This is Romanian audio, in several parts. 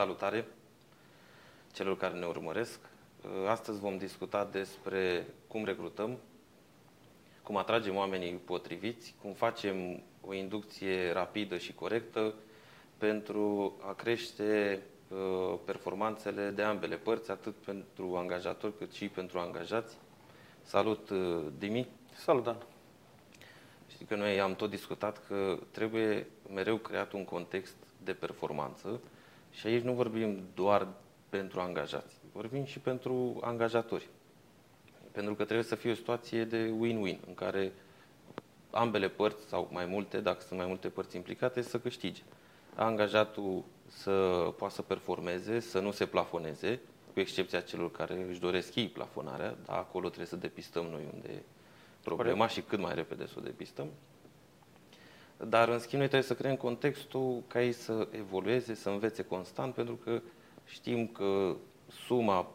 Salutare celor care ne urmăresc. Astăzi vom discuta despre cum recrutăm, cum atragem oamenii potriviți, cum facem o inducție rapidă și corectă pentru a crește uh, performanțele de ambele părți, atât pentru angajatori cât și pentru angajați. Salut, uh, Dimi! Salut, Dan! Știi că noi am tot discutat că trebuie mereu creat un context de performanță și aici nu vorbim doar pentru angajați, vorbim și pentru angajatori. Pentru că trebuie să fie o situație de win-win, în care ambele părți, sau mai multe, dacă sunt mai multe părți implicate, să câștige. Angajatul să poată să performeze, să nu se plafoneze, cu excepția celor care își doresc ei plafonarea, dar acolo trebuie să depistăm noi unde e problema și cât mai repede să o depistăm. Dar, în schimb, noi trebuie să creăm contextul ca ei să evolueze, să învețe constant, pentru că știm că suma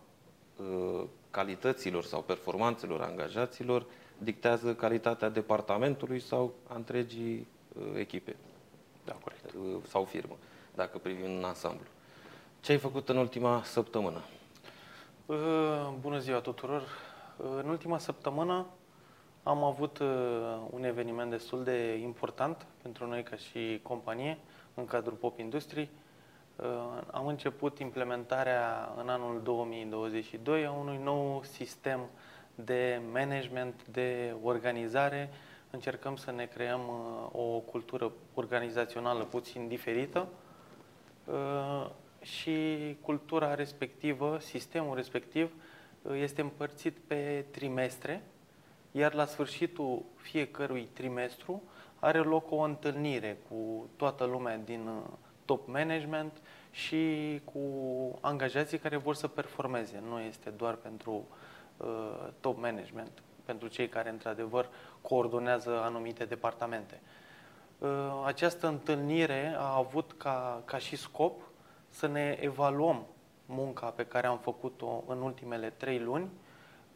uh, calităților sau performanțelor angajaților dictează calitatea departamentului sau a întregii uh, echipe. Da, corect. Uh, sau firmă, dacă privim în ansamblu. Ce ai făcut în ultima săptămână? Bună ziua tuturor! În ultima săptămână am avut un eveniment destul de important pentru noi ca și companie în cadrul Pop Industry. Am început implementarea în anul 2022 a unui nou sistem de management, de organizare. Încercăm să ne creăm o cultură organizațională puțin diferită și cultura respectivă, sistemul respectiv, este împărțit pe trimestre, iar la sfârșitul fiecărui trimestru are loc o întâlnire cu toată lumea din top management și cu angajații care vor să performeze. Nu este doar pentru uh, top management, pentru cei care într-adevăr coordonează anumite departamente. Uh, această întâlnire a avut ca, ca și scop să ne evaluăm munca pe care am făcut-o în ultimele trei luni.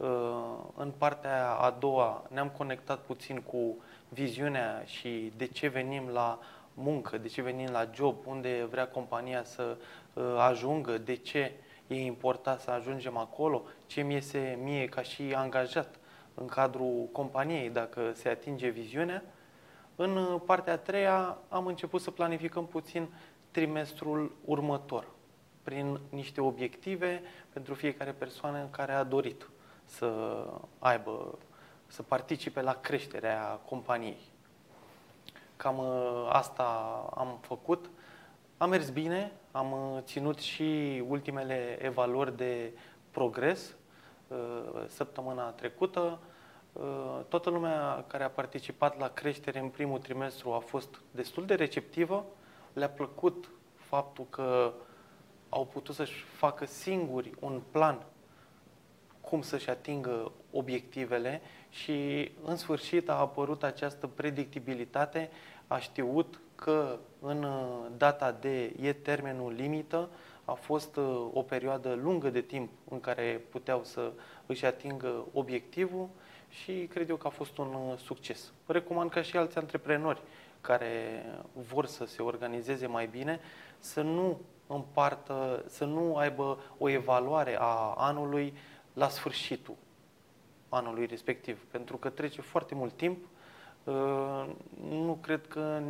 Uh, în partea a doua ne-am conectat puțin cu viziunea și de ce venim la muncă, de ce venim la job, unde vrea compania să uh, ajungă, de ce e important să ajungem acolo, ce mi iese mie ca și angajat în cadrul companiei dacă se atinge viziunea. În uh, partea a treia am început să planificăm puțin trimestrul următor, prin niște obiective pentru fiecare persoană care a dorit să aibă, să participe la creșterea companiei. Cam uh, asta am făcut. Am mers bine, am uh, ținut și ultimele evaluări de progres uh, săptămâna trecută. Toată lumea care a participat la creștere în primul trimestru a fost destul de receptivă. Le-a plăcut faptul că au putut să-și facă singuri un plan cum să-și atingă obiectivele și în sfârșit a apărut această predictibilitate, a știut că în uh, data de e termenul limită a fost uh, o perioadă lungă de timp în care puteau să își atingă obiectivul și cred eu că a fost un uh, succes. Recomand ca și alți antreprenori care vor să se organizeze mai bine să nu împartă, să nu aibă o evaluare a anului la sfârșitul anului respectiv, pentru că trece foarte mult timp. Uh, nu cred că,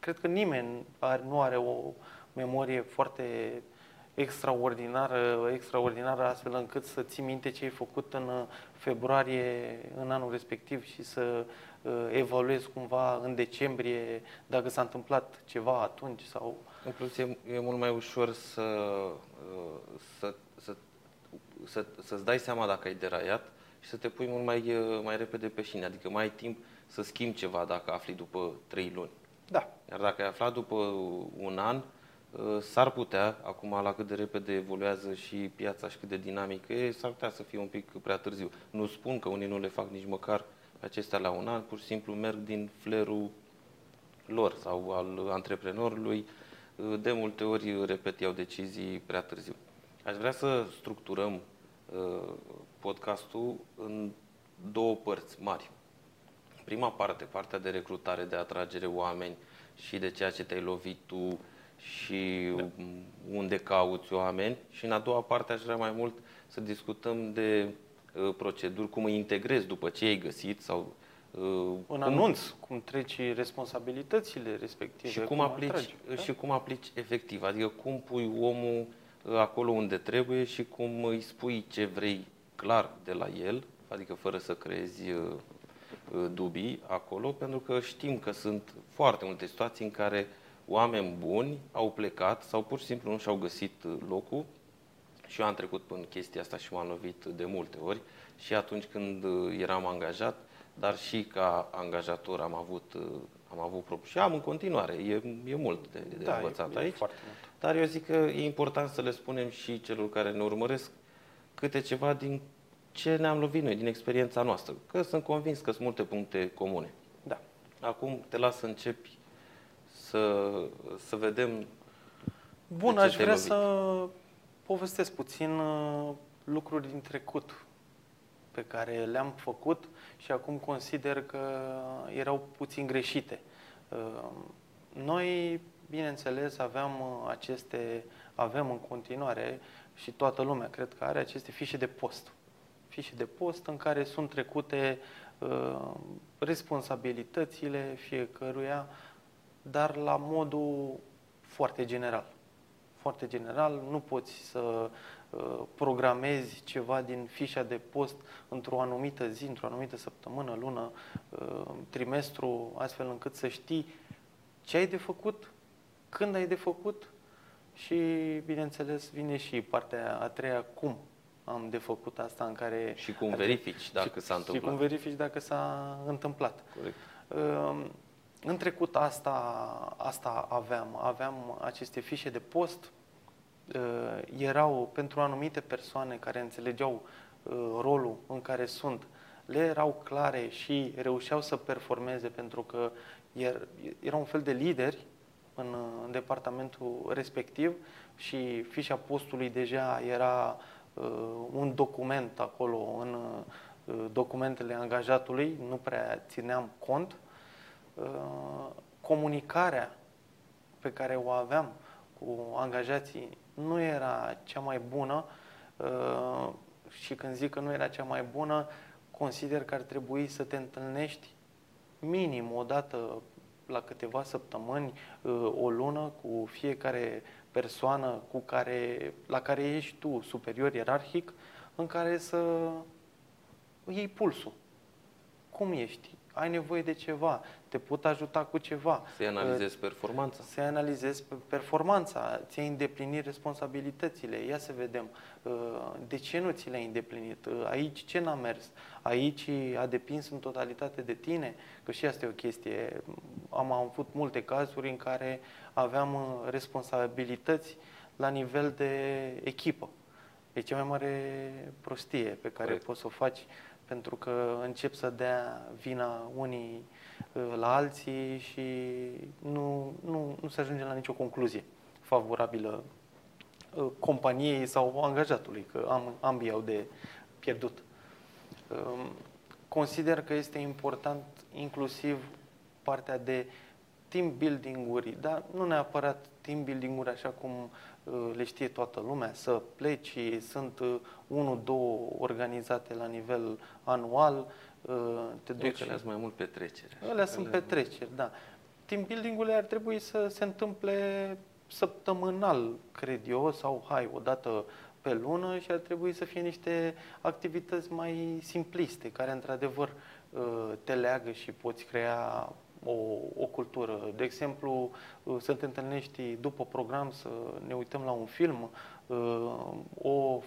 cred că nimeni nu are o memorie foarte extraordinară, extraordinară astfel încât să ții minte ce ai făcut în februarie în anul respectiv și să uh, evaluezi cumva în decembrie dacă s-a întâmplat ceva atunci sau... În plus e, e mult mai ușor să, uh, să, să, să, să-ți dai seama dacă ai deraiat și să te pui mult mai, uh, mai repede pe șine, adică mai ai timp să schimbi ceva dacă afli după trei luni. Da. Iar dacă ai aflat după un an, uh, s-ar putea, acum la cât de repede evoluează și piața și cât de dinamică e, s-ar putea să fie un pic prea târziu. Nu spun că unii nu le fac nici măcar acestea la un an, pur și simplu merg din flerul lor sau al antreprenorului. Uh, de multe ori, repet, iau decizii prea târziu. Aș vrea să structurăm podcastul în două părți mari. Prima parte, partea de recrutare, de atragere oameni și de ceea ce te-ai lovit tu și da. unde cauți oameni. Și în a doua parte aș vrea mai mult să discutăm de uh, proceduri, cum îi integrezi după ce ai găsit sau uh, în cum, anunț, cum treci responsabilitățile respective. Și cum, cum aplici, atragi, da? și cum aplici efectiv, adică cum pui omul uh, acolo unde trebuie și cum îi spui ce vrei clar de la el, adică fără să creezi uh, uh, dubii acolo, pentru că știm că sunt foarte multe situații în care oameni buni au plecat sau pur și simplu nu și-au găsit uh, locul și eu am trecut până chestia asta și m-am lovit de multe ori și atunci când eram angajat, dar și ca angajator am avut, am avut probleme și am în continuare, e, e mult de, de da, învățat e, aici. E mult. Dar eu zic că e important să le spunem și celor care ne urmăresc câte ceva din ce ne-am lovit noi, din experiența noastră. Că sunt convins că sunt multe puncte comune. Da. Acum te las să începi să, să vedem. Bun, aș vrea lovit. să povestesc puțin uh, lucruri din trecut pe care le-am făcut și acum consider că erau puțin greșite. Uh, noi, bineînțeles, aveam uh, aceste, avem în continuare și toată lumea cred că are aceste fișe de post. Fișe de post în care sunt trecute uh, responsabilitățile fiecăruia, dar la modul foarte general. Foarte general, nu poți să uh, programezi ceva din fișa de post într-o anumită zi, într-o anumită săptămână, lună, uh, trimestru, astfel încât să știi ce ai de făcut, când ai de făcut și, bineînțeles, vine și partea a treia, cum am de făcut asta în care... Și cum verifici dacă s-a întâmplat. Și cum verifici dacă s-a întâmplat. Corect. Ehm, în trecut asta, asta aveam. Aveam aceste fișe de post, ehm, erau pentru anumite persoane care înțelegeau ehm, rolul în care sunt, le erau clare și reușeau să performeze pentru că erau un fel de lideri în, în departamentul respectiv și fișa postului deja era uh, un document acolo în uh, documentele angajatului, nu prea țineam cont. Uh, comunicarea pe care o aveam cu angajații nu era cea mai bună uh, și când zic că nu era cea mai bună, consider că ar trebui să te întâlnești minim o dată la câteva săptămâni, uh, o lună, cu fiecare persoană cu care, la care ești tu superior ierarhic, în care să iei pulsul. Cum ești? Ai nevoie de ceva, te pot ajuta cu ceva. Să analizezi uh, performanța. Să analizezi performanța, ți-ai îndeplinit responsabilitățile. Ia să vedem, uh, de ce nu ți le-ai îndeplinit? Aici ce n-a mers? Aici a depins în totalitate de tine? Că și asta e o chestie. Am avut multe cazuri în care aveam uh, responsabilități la nivel de echipă. E cea mai mare prostie pe care Corect. poți să o faci pentru că încep să dea vina unii uh, la alții și nu, nu, nu se ajunge la nicio concluzie favorabilă uh, companiei sau angajatului, că am, ambii au de pierdut. Um, consider că este important inclusiv partea de team building-uri, dar nu neapărat team building-uri așa cum uh, le știe toată lumea, să pleci, sunt uh, unu, două organizate la nivel anual, uh, te duci... Că mai mult petreceri. Alea sunt petreceri, da. Team building-urile ar trebui să se întâmple săptămânal, cred eu, sau hai, o dată pe lună și ar trebui să fie niște activități mai simpliste, care într-adevăr te leagă și poți crea o, o cultură. De exemplu, să te întâlnești după program, să ne uităm la un film, o,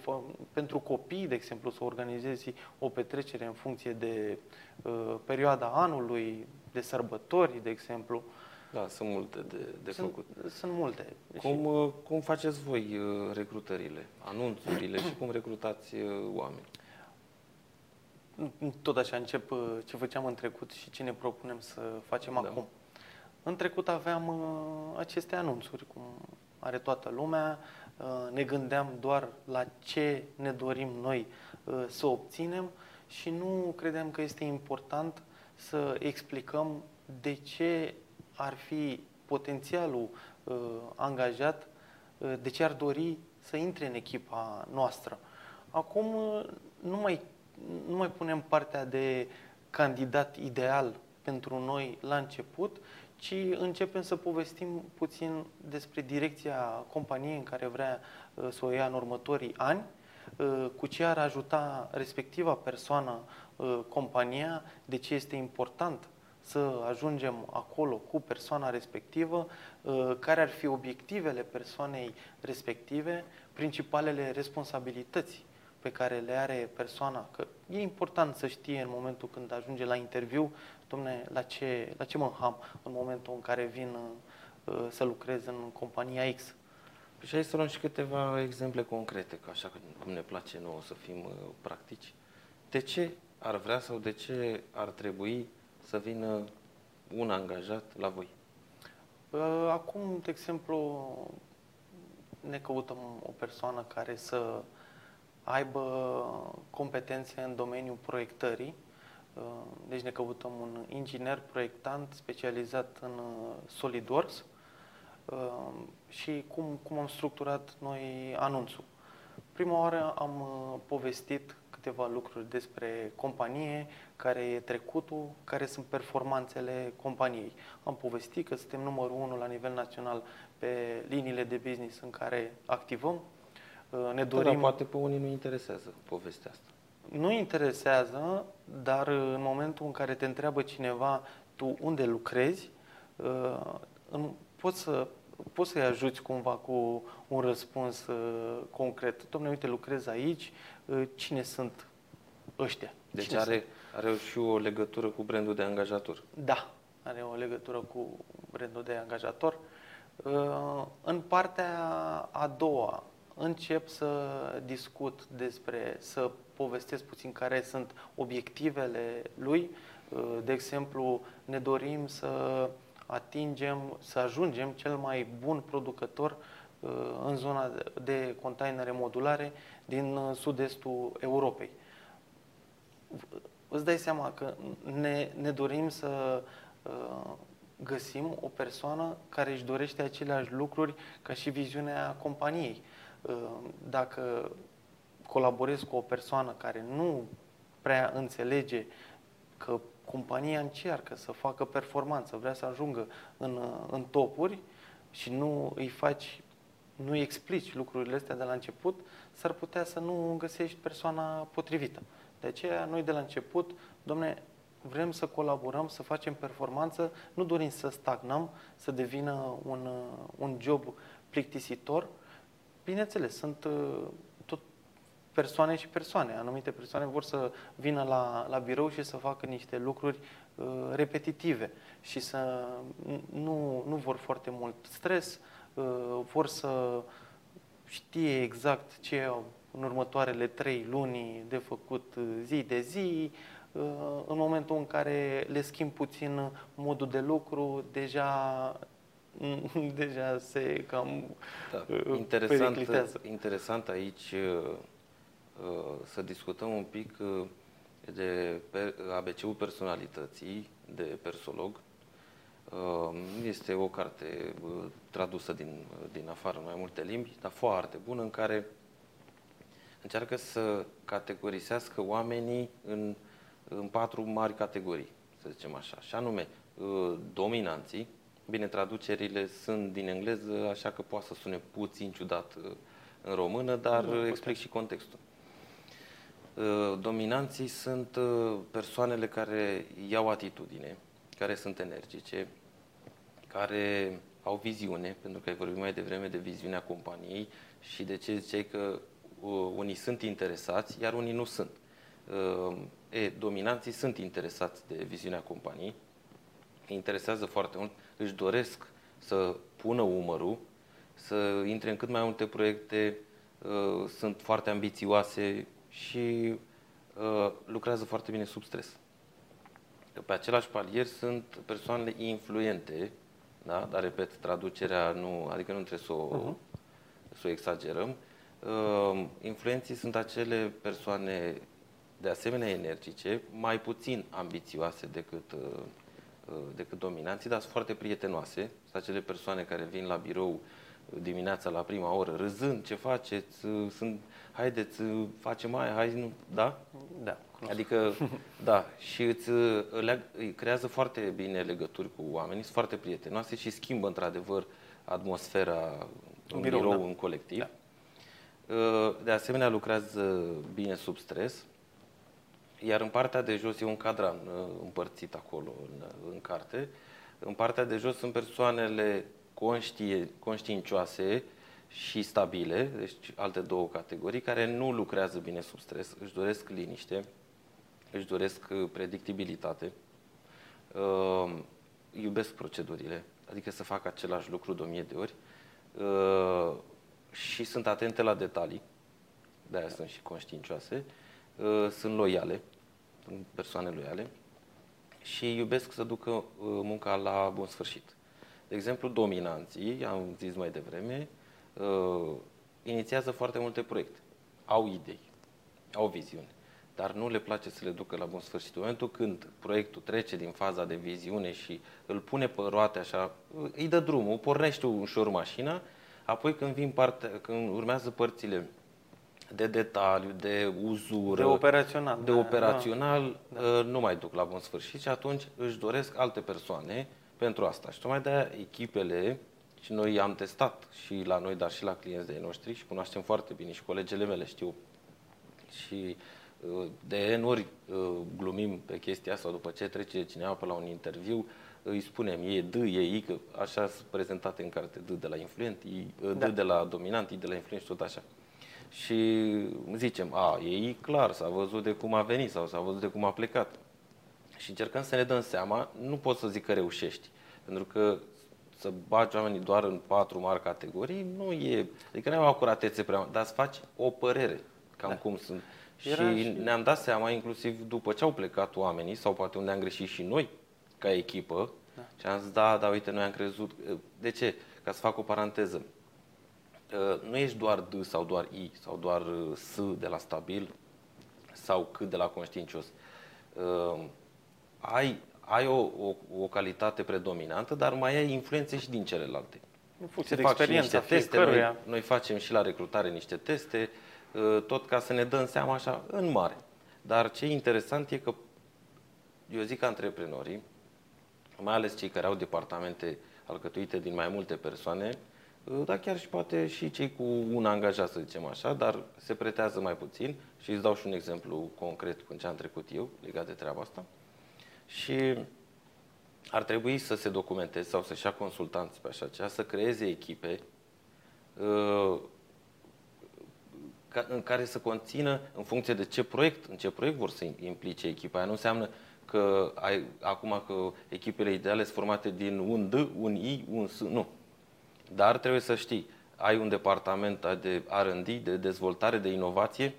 pentru copii, de exemplu, să organizezi o petrecere în funcție de perioada anului, de sărbători, de exemplu. Da, sunt multe de, de sunt, făcut. Sunt multe. Cum, cum faceți voi recrutările, anunțurile și cum recrutați oameni? tot așa încep uh, ce făceam în trecut și ce ne propunem să facem da. acum. În trecut aveam uh, aceste anunțuri, cum are toată lumea, uh, ne gândeam doar la ce ne dorim noi să obținem și nu credeam că este important să explicăm de ce ar fi potențialul uh, angajat uh, de ce ar dori să intre în echipa noastră. Acum uh, nu mai, nu mai punem partea de candidat ideal pentru noi la început, ci începem să povestim puțin despre direcția companiei în care vrea uh, să o ia în următorii ani, uh, cu ce ar ajuta respectiva persoană uh, compania, de ce este important să ajungem acolo cu persoana respectivă, care ar fi obiectivele persoanei respective, principalele responsabilități pe care le are persoana, că e important să știe în momentul când ajunge la interviu, domne, la ce, la ce mă ham în momentul în care vin uh, să lucrez în compania X. Și hai să luăm și câteva exemple concrete, că așa cum ne place nouă să fim uh, practici. De ce ar vrea sau de ce ar trebui să vină un angajat la voi? Uh, acum, de exemplu, ne căutăm o persoană care să aibă competențe în domeniul proiectării. Uh, deci ne căutăm un inginer proiectant specializat în uh, SolidWorks uh, și cum, cum am structurat noi anunțul. Prima oară am povestit câteva lucruri despre companie, care e trecutul, care sunt performanțele companiei. Am povestit că suntem numărul unu la nivel național pe liniile de business în care activăm, Uh, ne dorim... Da, dar poate pe unii nu interesează povestea asta. Nu interesează, dar în momentul în care te întreabă cineva tu unde lucrezi, uh, poți să poți să-i ajuți cumva cu un răspuns uh, concret. Domnule, uite, lucrez aici, cine sunt ăștia? Deci cine are, sunt? are și o legătură cu brandul de angajator. Da, are o legătură cu brandul de angajator. În partea a doua, încep să discut despre, să povestesc puțin care sunt obiectivele lui. De exemplu, ne dorim să atingem, să ajungem cel mai bun producător uh, în zona de containere modulare din uh, sud-estul Europei. Îți dai seama că ne, ne dorim să uh, găsim o persoană care își dorește aceleași lucruri ca și viziunea companiei. Ehm, dacă colaborez cu o persoană care nu prea înțelege că compania încearcă să facă performanță, vrea să ajungă în, în topuri și nu îi faci, nu îi explici lucrurile astea de la început, s-ar putea să nu găsești persoana potrivită. De aceea, noi de la început, domne, vrem să colaborăm, să facem performanță, nu dorim să stagnăm, să devină un, un job plictisitor, Bineînțeles, sunt uh, tot persoane și persoane. Anumite persoane vor să vină la, la birou și să facă niște lucruri uh, repetitive și să nu, nu vor foarte mult stres, uh, vor să știe exact ce au în următoarele trei luni de făcut uh, zi de zi, uh, în momentul în care le schimb puțin modul de lucru, deja deja se cam da. Uh, interesant, interesant aici uh, uh, să discutăm un pic de ABC-ul personalității de persolog. Este o carte tradusă din, din afară în mai multe limbi, dar foarte bună, în care încearcă să categorisească oamenii în, în patru mari categorii, să zicem așa, și anume dominanții, Bine, traducerile sunt din engleză, așa că poate să sune puțin ciudat uh, în română, dar nu, explic și contextul. Uh, dominanții sunt uh, persoanele care iau atitudine, care sunt energice, care au viziune, pentru că ai vorbit mai devreme de viziunea companiei și de ce ziceai că unii sunt interesați, iar unii nu sunt. E, dominanții sunt interesați de viziunea companiei, interesează foarte mult, își doresc să pună umărul, să intre în cât mai multe proiecte, uh, sunt foarte ambițioase și uh, lucrează foarte bine sub stres. Pe același palier sunt persoanele influente, da? dar repet, traducerea nu, adică nu trebuie să o, uh-huh. să o exagerăm. Uh, influenții sunt acele persoane de asemenea energice, mai puțin ambițioase decât uh, decât dominanții, dar sunt foarte prietenoase. Sunt acele persoane care vin la birou dimineața la prima oră, râzând, ce faceți, sunt, haideți, facem mai, hai, nu, da? Da. Cunosc. Adică, da, și îți, îi creează foarte bine legături cu oamenii, sunt foarte prietenoase și schimbă într-adevăr atmosfera în birou, birou da. în colectiv. Da. De asemenea, lucrează bine sub stres, iar în partea de jos e un cadran împărțit acolo în, în carte. În partea de jos sunt persoanele conștie, conștiincioase și stabile, deci alte două categorii, care nu lucrează bine sub stres, își doresc liniște, își doresc uh, predictibilitate, uh, iubesc procedurile, adică să facă același lucru de o mie de ori uh, și sunt atente la detalii, de-aia sunt și conștiincioase, sunt loiale, sunt persoane loiale și iubesc să ducă munca la bun sfârșit. De exemplu, dominanții, am zis mai devreme, uh, inițiază foarte multe proiecte. Au idei, au viziune, dar nu le place să le ducă la bun sfârșit. În momentul când proiectul trece din faza de viziune și îl pune pe roate așa, îi dă drumul, pornește ușor mașina, apoi când vin parte, când urmează părțile de detaliu, de uzură, de operațional, de operațional da. Uh, nu mai duc la bun sfârșit și atunci își doresc alte persoane pentru asta. Și tocmai de-aia echipele, și noi am testat și la noi, dar și la clienți de noștri și cunoaștem foarte bine și colegele mele știu. Și uh, de N ori uh, glumim pe chestia asta, după ce trece cineva pe la un interviu, îi spunem, e D, e I, că așa sunt prezentate în carte, D de la influent, I, D da. de la dominant, I de la influent și tot așa. Și zicem, a, e I clar, s-a văzut de cum a venit sau s-a văzut de cum a plecat și încercăm să ne dăm seama, nu pot să zic că reușești, pentru că să bagi oamenii doar în patru mari categorii, nu e, adică nu ai o acuratețe prea dar să faci o părere, cam da. cum sunt. Era și, și ne-am dat seama, inclusiv după ce au plecat oamenii, sau poate unde am greșit și noi, ca echipă, da. și am zis, da, da, uite, noi am crezut. De ce? Ca să fac o paranteză. Nu ești doar D sau doar I sau doar S de la stabil sau cât de la conștiincios ai, ai o, o, o calitate predominantă, dar mai ai influențe și din celelalte. În funcție Se de experiența niște teste, noi, noi facem și la recrutare niște teste, uh, tot ca să ne dăm seama așa, în mare. Dar ce e interesant e că, eu zic că antreprenorii, mai ales cei care au departamente alcătuite din mai multe persoane, uh, dar chiar și poate și cei cu un angajat, să zicem așa, dar se pretează mai puțin și îți dau și un exemplu concret cu ce am trecut eu legat de treaba asta și ar trebui să se documenteze sau să-și ia consultanți pe așa ceva, să creeze echipe uh, în care să conțină în funcție de ce proiect, în ce proiect vor să implice echipa aia. Nu înseamnă că ai, acum că echipele ideale sunt formate din un D, un I, un S, nu. Dar trebuie să știi, ai un departament de R&D, de dezvoltare, de inovație,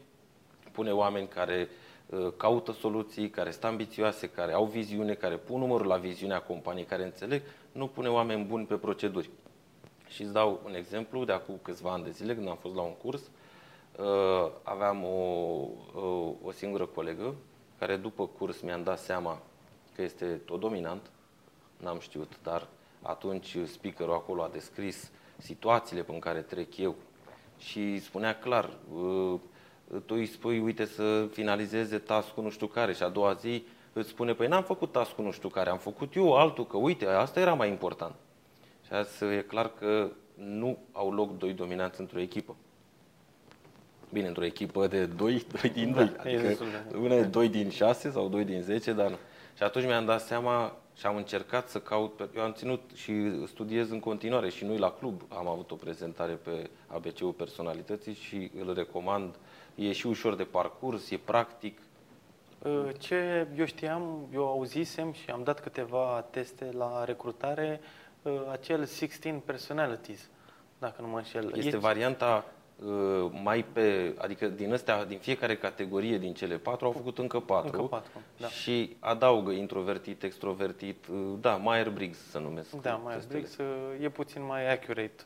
pune oameni care Uh, caută soluții, care sunt ambițioase, care au viziune, care pun numărul la viziunea companiei, care înțeleg, nu pune oameni buni pe proceduri. Și îți dau un exemplu, de acum câțiva ani de zile, când am fost la un curs, uh, aveam o, o, o singură colegă care după curs mi-am dat seama că este tot dominant, n-am știut, dar atunci speakerul acolo a descris situațiile pe care trec eu și spunea clar, uh, tu îi spui, uite, să finalizeze task-ul nu știu care și a doua zi îți spune, păi n-am făcut task-ul nu știu care, am făcut eu altul, că uite, asta era mai important. Și azi e clar că nu au loc doi dominanți într-o echipă. Bine, într-o echipă de doi, doi din da, doi. Adică una e doi din șase sau doi din zece, dar nu. Și atunci mi-am dat seama și am încercat să caut, eu am ținut și studiez în continuare și noi la club am avut o prezentare pe ABC-ul personalității și îl recomand uh, e și ușor de parcurs, e practic. Ă, ce eu știam, eu auzisem și am dat câteva teste la recrutare, ă, acel 16 personalities, dacă nu mă înșel. Este e... varianta uh, mai pe, adică din astea, din fiecare categorie din cele patru, au făcut încă patru. Încă patru, da. Și adaugă introvertit, extrovertit, uh, da, Myers-Briggs să numesc. Da, Myers-Briggs e puțin mai accurate,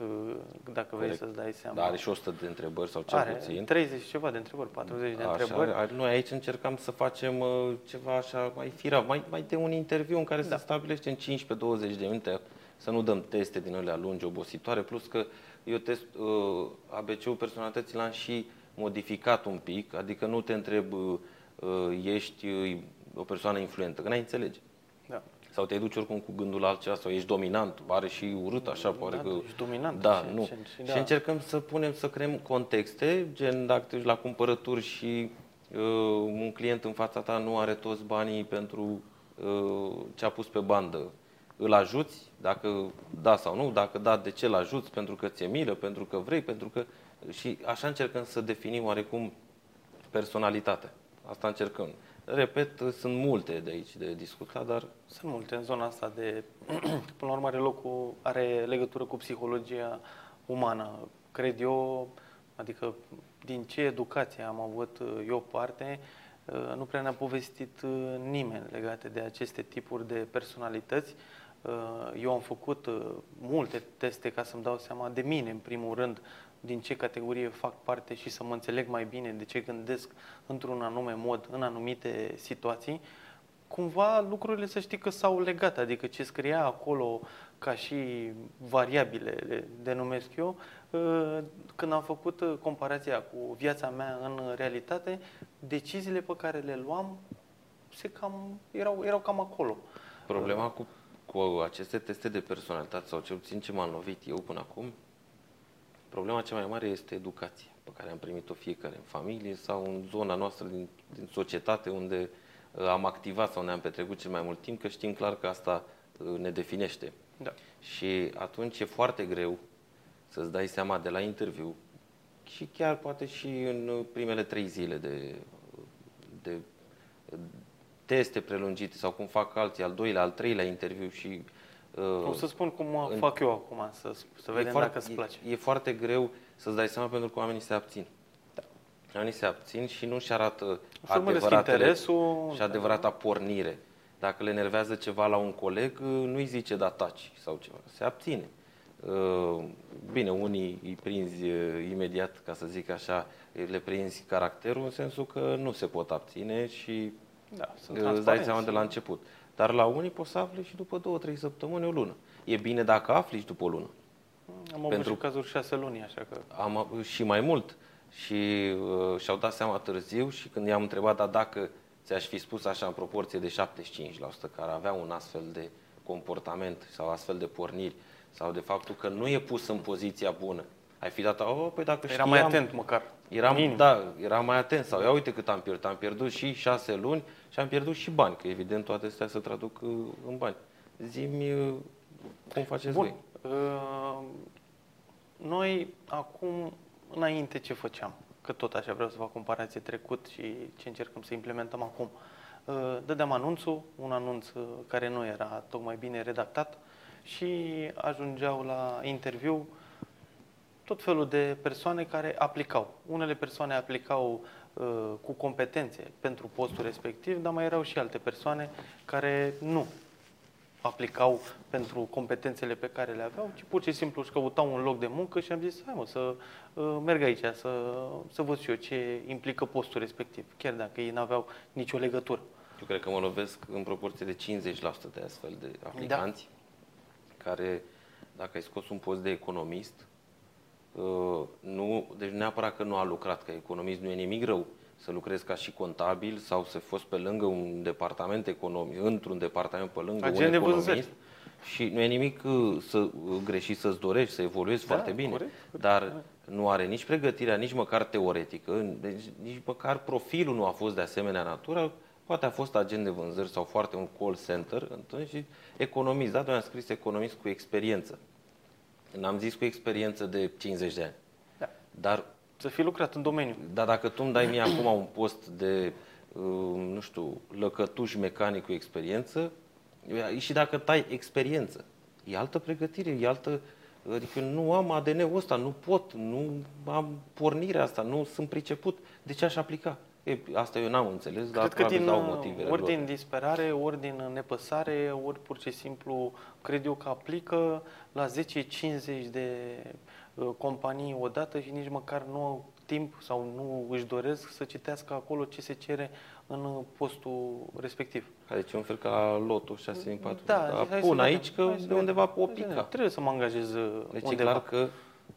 dacă vrei Corect. să-ți dai seama. Da, are și 100 de întrebări sau cel Are puțin. 30 și ceva de întrebări, 40 de Așa, întrebări. are- noi aici încercam să facem uh, ceva așa mai firav, mai, mai de un interviu în care da. se stabilește în 15-20 de minute, să nu dăm teste din alea lungi, obositoare, plus că eu test uh, ABC-ul personalității l-am și modificat un pic, adică nu te întreb uh, uh, ești uh, o persoană influentă, că n-ai înțelege. Da. Sau te duci oricum cu gândul la altceva, sau ești dominant, pare și urât așa, pare Da, că... ești dominant, Da, și- nu. și- și Și, da. încercăm să punem, să creăm contexte, gen dacă te duci la cumpărături și uh, un client în fața ta nu are toți banii pentru uh, ce a pus pe bandă. Îl ajuți, dacă da sau nu, dacă da, de ce îl ajuți, pentru că ți-e milă, pentru că vrei, pentru că... Și așa încercăm să definim oarecum personalitatea. Asta încercăm. Repet, sunt multe de aici de discutat, dar Sunt multe în zona asta de, până la urmă are, locul, are legătură cu psihologia umană, cred eu, adică din ce educație am avut uh, eu parte, uh, nu prea ne-a povestit uh, nimeni legate de aceste tipuri de personalități. Uh, Eu am făcut uh, multe teste ca să-mi dau seama de mine, în primul rând, din ce categorie fac parte și să mă înțeleg mai bine de ce gândesc într-un anume mod în anumite situații cumva lucrurile să știi că s-au legat, adică ce scria acolo ca și variabile, le denumesc eu, ă, când am făcut ă, comparația cu viața mea în realitate, deciziile pe care le luam se cam, erau, erau cam acolo. Problema cu, cu aceste teste de personalitate, sau cel puțin ce m-am lovit eu până acum, problema cea mai mare este educația pe care am primit-o fiecare în familie sau în zona noastră din, din societate unde uh, am activat sau ne-am petrecut cel mai mult timp, că știm clar că asta uh, ne definește. Da. Și atunci e foarte greu să-ți dai seama de la interviu și chiar poate și în uh, primele trei zile de, de teste prelungite sau cum fac alții, al doilea, al treilea interviu și uh, O să spun cum mă în- fac eu acum, să, să vedem foarte, dacă îți place. E, e foarte greu să-ți dai seama pentru că oamenii se abțin. Da. Oamenii se abțin și nu-și arată Își urmăresc adevăratele, interesul, și da. adevărata pornire. Dacă le enervează ceva la un coleg, nu-i zice da taci sau ceva. Se abține. Uh, Bine, unii îi prinzi uh, imediat, ca să zic așa, le prinzi caracterul în sensul că nu se pot abține și Da, sunt îți dai transparenți. seama de la început. Dar la unii poți să afli și după două, trei săptămâni, o lună. E bine dacă afli și după o lună. Am avut pentru- și cazuri șase luni, așa că... Am și mai mult. Și uh, și-au dat seama târziu și când i-am întrebat, dar dacă ți-aș fi spus așa în proporție de 75% care avea un astfel de comportament sau astfel de porniri sau de faptul că nu e pus în poziția bună, ai fi dat, oh, păi dacă Era știam, mai atent măcar. Eram, Minim. da, eram mai atent sau ia uite cât am pierdut. Am pierdut și șase luni și am pierdut și bani, că evident toate astea se traduc uh, în bani. Zimi uh, cum faceți Bun. voi? Uh, Noi acum, înainte ce făceam, că tot așa vreau să fac comparație trecut și ce încercăm să implementăm acum. Uh, Dădeam anunțul, un anunț uh, care nu era tocmai bine redactat și ajungeau la interviu tot felul de persoane care aplicau. Unele persoane aplicau uh, cu competențe pentru postul respectiv, dar mai erau și alte persoane care nu aplicau pentru competențele pe care le aveau, ci pur și simplu își căutau un loc de muncă și am zis, hai mă, să uh, merg aici, să, să văd și eu ce implică postul respectiv, chiar dacă ei n-aveau nicio legătură. Eu cred că mă lovesc în proporție de 50% de astfel de aplicanți care, dacă ai scos un post de economist, uh, nu, deci neapărat că nu a lucrat ca economist, nu e nimic rău să lucrezi ca și contabil sau să fost pe lângă un departament economic, într-un departament pe lângă Agent un de economist. vânzări. Și nu e nimic uh, să uh, greșit să-ți dorești, să evoluezi Da, foarte bine. corect. Dar nu are nici pregătirea, nici măcar teoretică, deci nici măcar profilul nu a fost de asemenea natură. Poate a fost agent de vânzări sau foarte un call center, atunci și economist. Da, noi am scris economist cu experiență. N-am zis cu experiență de 50 de ani. Da. Dar, Să fi lucrat în domeniu. dar dacă tu îmi dai mie acum un post de, uh, nu știu, lăcătuș mecanic cu experiență, și dacă tai experiență, e altă pregătire, e altă Adică nu am ADN-ul ăsta, nu pot, nu am pornirea asta, nu sunt priceput. De ce aș aplica? E, asta eu n-am înțeles, dar Cred că din, au motivele ori lor. din disperare, ori din nepăsare, ori pur și simplu cred eu că aplică la 10-50 de uh, companii odată și nici măcar nu au timp sau nu își doresc să citească acolo ce se cere în uh, postul respectiv. Deci e un fel ca lotul 64. Da, Dar deci hai să pun vedem. aici că Hai să de undeva vedem. pe o Hai să vedem. pica. Trebuie să mă angajez uh, Deci e undeva. clar că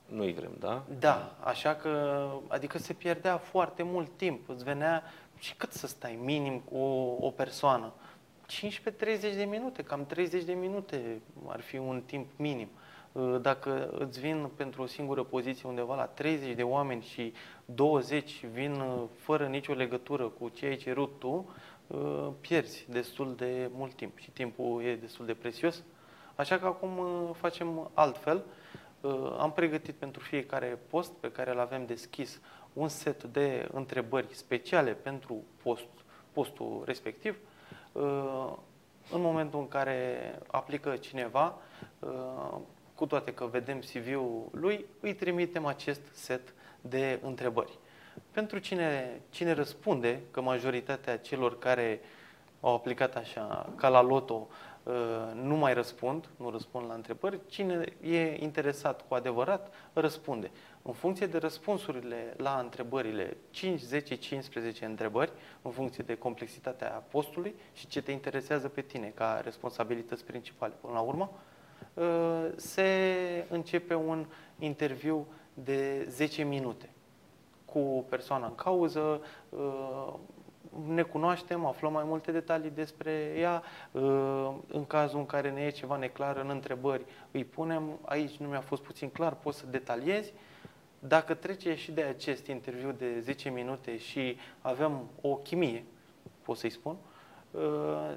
nu-i vrem, da? Da, așa că, adică se pierdea foarte mult timp. Îți venea și cât să stai minim cu o, o persoană? 15-30 de minute, cam 30 de minute ar fi un timp minim. Uh, Dacă îți vin pentru o singură poziție undeva la 30 de oameni și 20 vin uh, fără nicio legătură cu ce ai cerut tu, uh, pierzi destul de mult timp și timpul e destul de prețios. Așa că acum uh, facem altfel. Uh, Am pregătit pentru fiecare post pe care îl avem deschis un set de întrebări speciale pentru post, postul respectiv. Uh, În momentul în care aplică cineva, uh, cu toate că vedem CV-ul lui, îi trimitem acest set de întrebări. Pentru cine, cine răspunde, că majoritatea celor care au aplicat așa, ca la loto, uh, nu mai răspund, nu răspund la întrebări. Cine e interesat cu adevărat, răspunde. În funcție de răspunsurile la întrebările, 5, 10, 15 întrebări, în funcție de complexitatea postului și ce te interesează pe tine ca responsabilități principale până la urmă, uh, se începe un interviu de 10 minute cu persoana în cauză, uh, ne cunoaștem, aflăm mai multe detalii despre ea, uh, în cazul în care ne e ceva neclar în întrebări, îi punem, aici nu mi-a fost puțin clar, poți să detaliezi. Dacă trece și de acest interviu de 10 minute și avem o chimie, pot să-i spun, uh,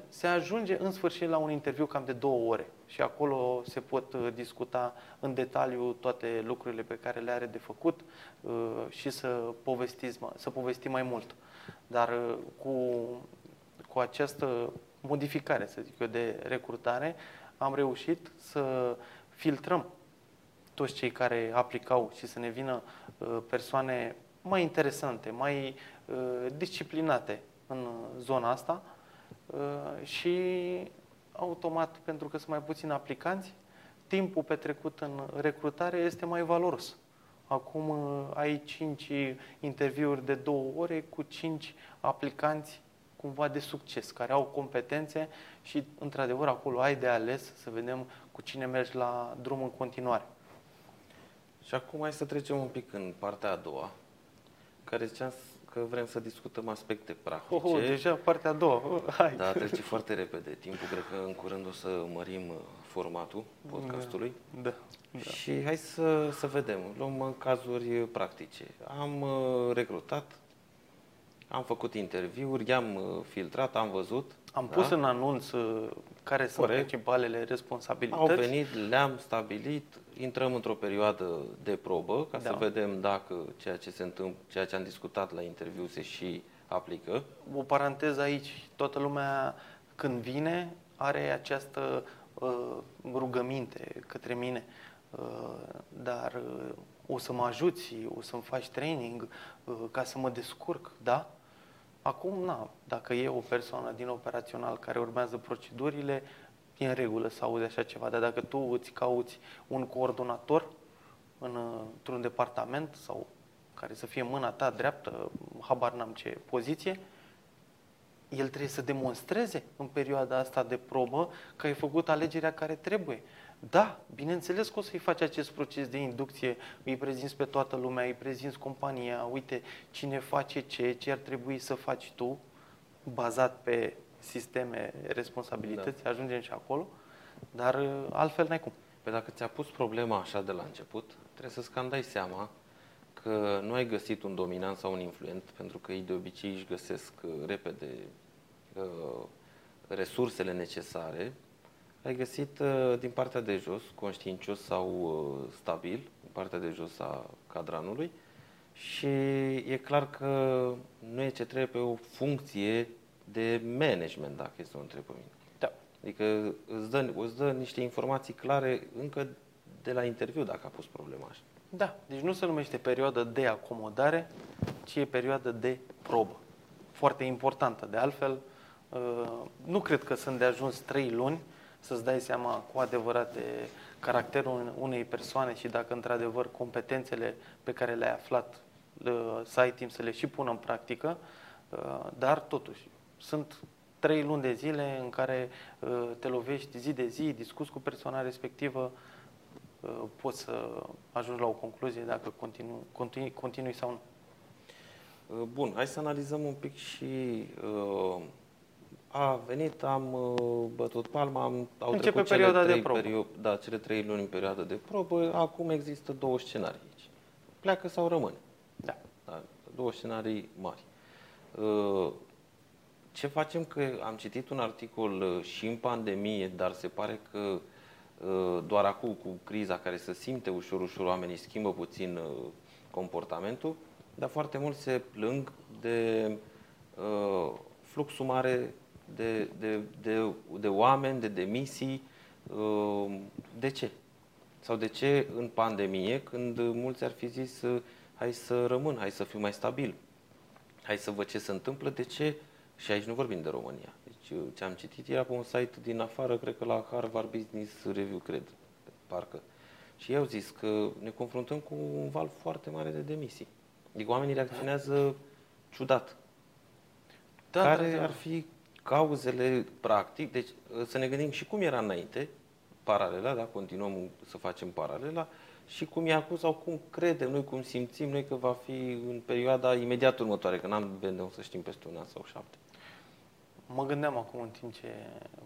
se ajunge în sfârșit la un interviu cam de două ore și acolo se pot uh, discuta în detaliu toate lucrurile pe care le are de făcut uh, și să, povestiți, să povestim mai mult. Dar uh, cu, cu această modificare, să zic eu, de recrutare, am reușit să filtrăm toți cei care aplicau și să ne vină uh, persoane mai interesante, mai uh, disciplinate în uh, zona asta uh, și automat, pentru că sunt mai puțini aplicanți, timpul petrecut în recrutare este mai valoros. Acum uh, ai 5 interviuri de două ore cu 5 aplicanți cumva de succes, care au competențe și, într-adevăr, acolo ai de ales să vedem cu cine mergi la drum în continuare. Și acum hai să trecem un pic în partea a doua, care ziceam s- că vrem să discutăm aspecte practice. Oh, oh, deja partea a doua. Oh, hai. Da, trece foarte repede timpul. Cred că în curând o să mărim uh, formatul podcastului. Da. Și hai să, să vedem. Luăm uh, cazuri practice. Am uh, recrutat, am făcut interviuri, i-am uh, filtrat, am văzut. Am da? pus în anunț uh, care sunt Corect. principalele responsabilități. Au venit, le-am stabilit, intrăm într-o perioadă de probă ca Da. să vedem dacă ceea ce se întâmplă, ceea ce am discutat la interviu se și aplică. O paranteză aici, toată lumea când vine are această uh, rugăminte către mine, uh, dar uh, o să mă ajuți, o să-mi faci training uh, ca să mă descurc, da? Acum, na, dacă e o persoană din operațional care urmează procedurile, e în regulă să auzi așa ceva, dar dacă tu îți cauți un coordonator în, uh, într-un departament sau care să fie mâna ta dreaptă, habar n-am ce poziție, el trebuie să demonstreze în perioada asta de probă că ai făcut alegerea care trebuie. Da, bineînțeles că o să-i faci acest proces de inducție, îi prezinți pe toată lumea, îi prezinți compania, uite cine face ce, ce ar trebui să faci tu, bazat pe sisteme, responsabilități, da. ajungem și acolo, dar uh, altfel n-ai cum. Pe dacă ți-a pus problema așa de la început, trebuie să-ți cam dai seama că nu ai găsit un dominant sau un influent, pentru că ei de obicei își găsesc uh, repede uh, resursele necesare. Ai găsit uh, din partea de jos, conștiincios sau uh, stabil, din partea de jos a cadranului și e clar că nu e ce trebuie pe o funcție de management, dacă este o întreb pe mine. Da. Adică îți dă, îți dă niște informații clare încă de la interviu dacă a pus problema așa. Da, deci nu se numește perioadă de acomodare, ci e perioadă de probă. Foarte importantă. De altfel, uh, nu cred că sunt de ajuns trei luni să-ți dai seama cu adevărat de caracterul unei persoane și dacă într-adevăr competențele pe care le-ai aflat uh, să ai timp să le și pună în practică, uh, dar totuși sunt trei luni de zile în care te lovești zi de zi, discuți cu persoana respectivă, poți să ajungi la o concluzie dacă continui, continui, continui sau nu. Uh, bun, hai să analizăm un pic și uh, a venit, am uh, bătut palma, am, au Începe trecut perioada cele trei, de probă. Perio- da, cele trei luni în perioadă de probă, acum există două scenarii aici. Pleacă sau rămâne. Da. Da, două scenarii mari. Uh, ce facem? Că am citit un articol uh, și în pandemie, dar se pare că uh, doar acum, cu criza care se simte ușor, ușor, oamenii schimbă puțin uh, comportamentul, dar foarte mult se plâng de uh, fluxul mare de, de, de, de oameni, de demisii. Uh, de ce? Sau de ce în pandemie, când mulți ar fi zis uh, hai să rămân, hai să fiu mai stabil, hai să văd ce se întâmplă, de ce? Și aici nu vorbim de România. Deci uh, ce am citit era pe un site din afară, cred că la Harvard Business Review, cred, parcă. Și ei au zis că ne confruntăm cu un val foarte mare de demisii. Adică oamenii reacționează ciudat. Da, Care da, da. ar fi cauzele practic? Deci să ne gândim și cum era înainte, paralela, da? continuăm să facem paralela, și cum e acum sau cum credem noi, cum simțim noi că va fi în perioada imediat următoare, că n-am de unde să știm peste un an sau șapte. Mă gândeam acum în timp ce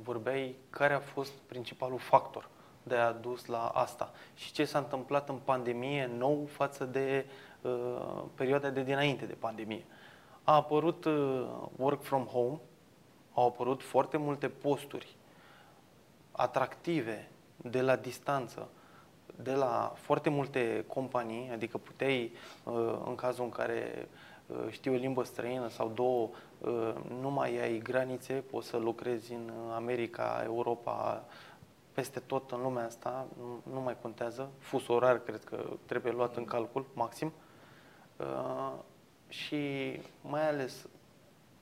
vorbeai care a fost principalul factor de a dus la asta și ce s-a întâmplat în pandemie nou față de uh, perioada de dinainte de pandemie. A apărut uh, work from home, au apărut foarte multe posturi atractive de la distanță, de la foarte multe companii, adică puteai, uh, în cazul în care uh, știi o limbă străină sau două, uh, nu mai ai granițe, poți să lucrezi în America, Europa, peste tot în lumea asta, nu, nu mai contează. Fus orar cred că trebuie luat în calcul, maxim. Uh, și mai ales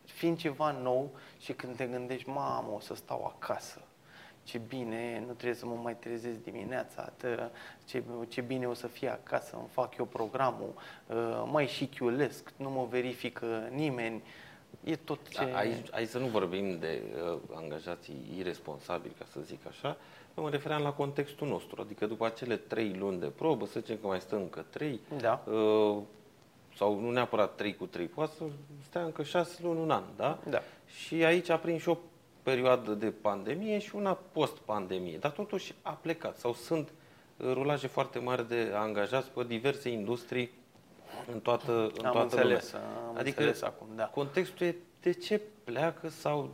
fiind ceva nou și când te gândești, mamă, o să stau acasă, ce bine, nu trebuie să mă mai trezesc dimineața, tă, ce, ce bine o să fie acasă, îmi fac eu programul, uh, mai și chiulesc, nu mă verifică nimeni, e tot ce... Da, aici, aici să nu vorbim de uh, angajații irresponsabili, ca să zic așa, eu mă refeream la contextul nostru, adică după acele trei luni de probă, să zicem că mai stă încă trei, Da. uh, sau nu neapărat trei cu trei, poate să stea încă șase luni, un an, da? Da. Și aici a prins și o perioadă de pandemie și una post-pandemie, dar totuși a plecat sau sunt uh, rulaje foarte mari de angajați pe diverse industrii în toată, în Am toată înțeles, lumea. am adică înțeles acum, da. contextul e de ce pleacă sau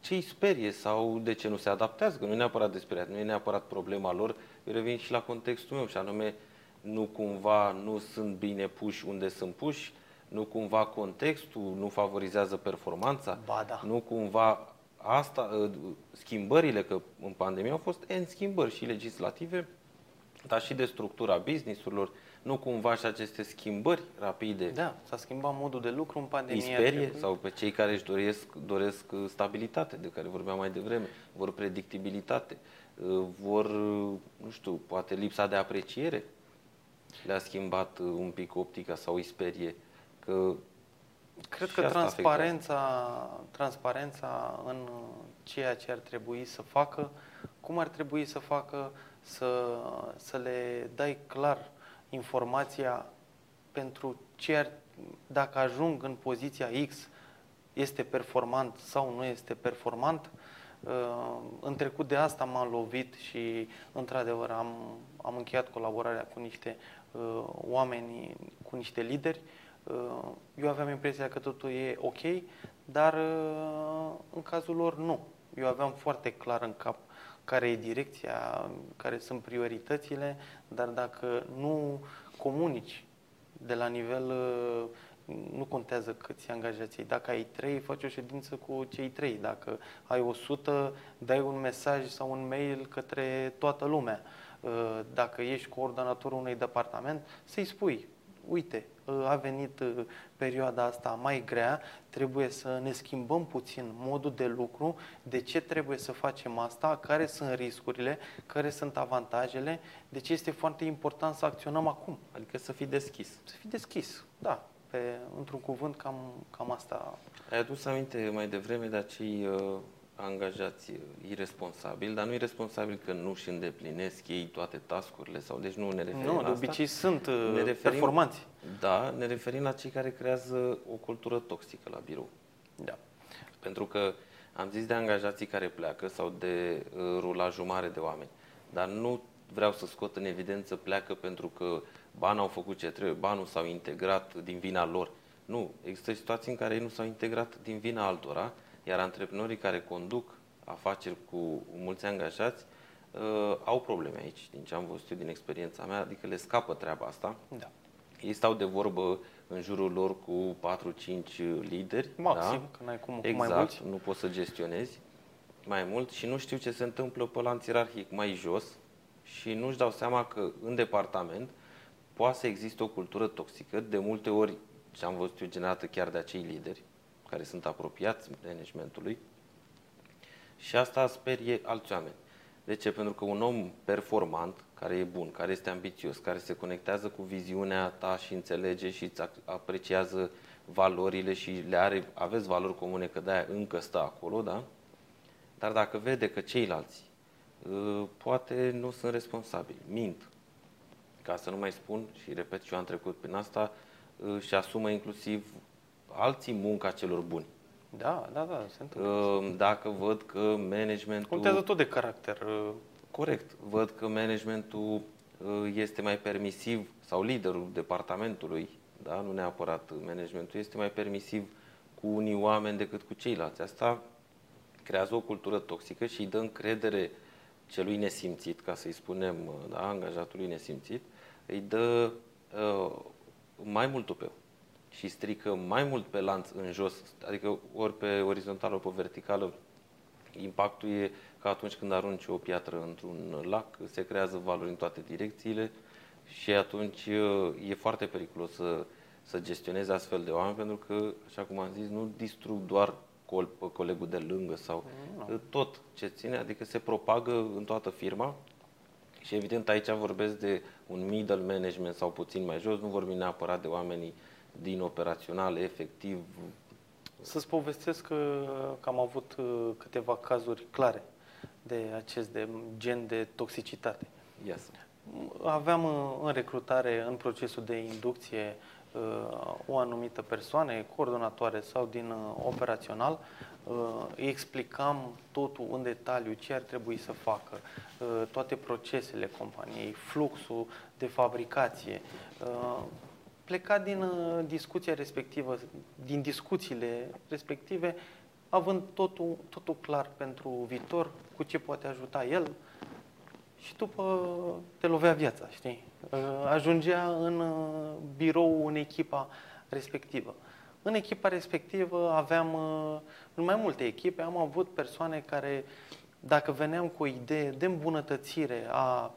ce îi sperie sau de ce nu se adaptează, că nu e neapărat despre nu e neapărat problema lor, eu revin și la contextul meu și anume nu cumva nu sunt bine puși unde sunt puși, nu cumva contextul nu favorizează performanța, Ba da. nu cumva asta, ă, schimbările, că în pandemie au fost N schimbări și legislative, dar și de structura businessurilor, nu cumva și aceste schimbări rapide Da, s-a schimbat modul de lucru în îi pandemie. sperie sau pe cei care își doresc, doresc uh, stabilitate, de care vorbeam mai devreme, vor predictibilitate, uh, vor, uh, nu știu, poate lipsa de apreciere le-a schimbat uh, un pic optica sau îi sperie că Cred și că asta transparența, transparența în ceea ce ar trebui să facă, cum ar trebui să facă, să, să le dai clar informația pentru ce ar, dacă ajung în poziția X, este performant sau nu este performant. Uh, În trecut de asta m-am lovit și, într-adevăr, am, am încheiat colaborarea cu niște uh, oameni, cu niște lideri. Uh, Eu aveam impresia că totul e ok, dar uh, în cazul lor nu. Eu aveam foarte clar în cap care e direcția, care sunt prioritățile, dar dacă nu comunici de la nivel uh, nu contează câți angajați ai. Dacă ai trei, faci o ședință cu cei trei. Dacă ai 100, dai un mesaj sau un mail către toată lumea. Uh, dacă ești coordonatorul unui departament, să-i spui, uite, a venit uh, perioada asta mai grea, trebuie să ne schimbăm puțin modul de lucru, de ce trebuie să facem asta, care sunt riscurile, care sunt avantajele, de ce este foarte important să acționăm acum. Adică să fii deschis. Să fii deschis, da. Pe, într-un cuvânt, cam, cam asta. Ai adus aminte mai devreme de acei uh, angajați irresponsabili, dar nu irresponsabil că nu își îndeplinesc ei toate tascurile sau deci nu ne referim Nu, la de asta. obicei sunt uh, Ne referim- performanți. Da, ne referim la cei care creează o cultură toxică la birou. Da. Pentru că am zis de angajații care pleacă sau de uh, rulajul mare de oameni, dar nu vreau să scot în evidență pleacă pentru că ba n-au făcut ce trebuie, ba nu s-au integrat din vina lor. Nu, există situații în care ei nu s-au integrat din vina altora, iar antreprenorii care conduc afaceri cu mulți angajați uh, au probleme aici, din ce am văzut eu din experiența mea, adică le scapă treaba asta. Da. Ei stau de vorbă în jurul lor cu 4-5 lideri. Maxim, da? că n-ai cum cu exact, mai mulți. nu poți să gestionezi mai mult și nu știu ce se întâmplă pe lanț ierarhic mai jos și nu-și dau seama că în departament poate să existe o cultură toxică, de multe ori, ce am văzut eu, generată chiar de acei lideri care sunt apropiați managementului și asta sperie alți oameni. De ce? Pentru că un om performant, care e bun, care este ambițios, care se conectează cu viziunea ta și înțelege și îți ac- apreciază valorile și le are, aveți valori comune, că de-aia încă stă acolo, da? Dar dacă vede că ceilalți uh, poate nu sunt responsabili, mint, ca să nu mai spun, și repet și eu am trecut prin asta, uh, și asumă inclusiv alții munca celor buni. Da, da, da, se întâmplă. Uh, Dacă văd că managementul... Contează tot de caracter. uh, Corect. Văd că managementul uh, este mai permisiv sau liderul departamentului, da, nu neapărat managementul, este mai permisiv cu unii oameni decât cu ceilalți. Asta creează o cultură toxică și îi dă încredere celui nesimțit, ca să-i spunem, uh, da, angajatului nesimțit, îi dă uh, mai mult tupeu și strică mai mult pe lanț în jos, adică ori pe orizontală, ori pe verticală, Impactul e că atunci când arunci o piatră într-un lac, se creează valuri în toate direcțiile și atunci e foarte periculos să, să gestionezi astfel de oameni pentru că, așa cum am zis, nu distrug doar col pe colegul de lângă sau tot ce ține, adică se propagă în toată firma. Și evident aici vorbesc de un middle management sau puțin mai jos, nu vorbim neapărat de oamenii din operațional, efectiv, Să-ți povestesc că, că am avut uh, câteva cazuri clare de acest de gen de toxicitate. yes. Aveam uh, în recrutare, în procesul de inducție, uh, o anumită persoană, coordonatoare sau din uh, operațional, uh, îi explicam totul în detaliu, ce ar trebui să facă, uh, toate procesele companiei, fluxul de fabricație. Uh, Pleca din uh, discuția respectivă, din discuțiile respective, având totul, totul clar pentru viitor, cu ce poate ajuta el, și după te lovea viața, știi? Uh, Ajungea în uh, birou în echipa respectivă. În echipa respectivă aveam, uh, în mai multe echipe, am avut persoane care, dacă veneam cu o idee de îmbunătățire a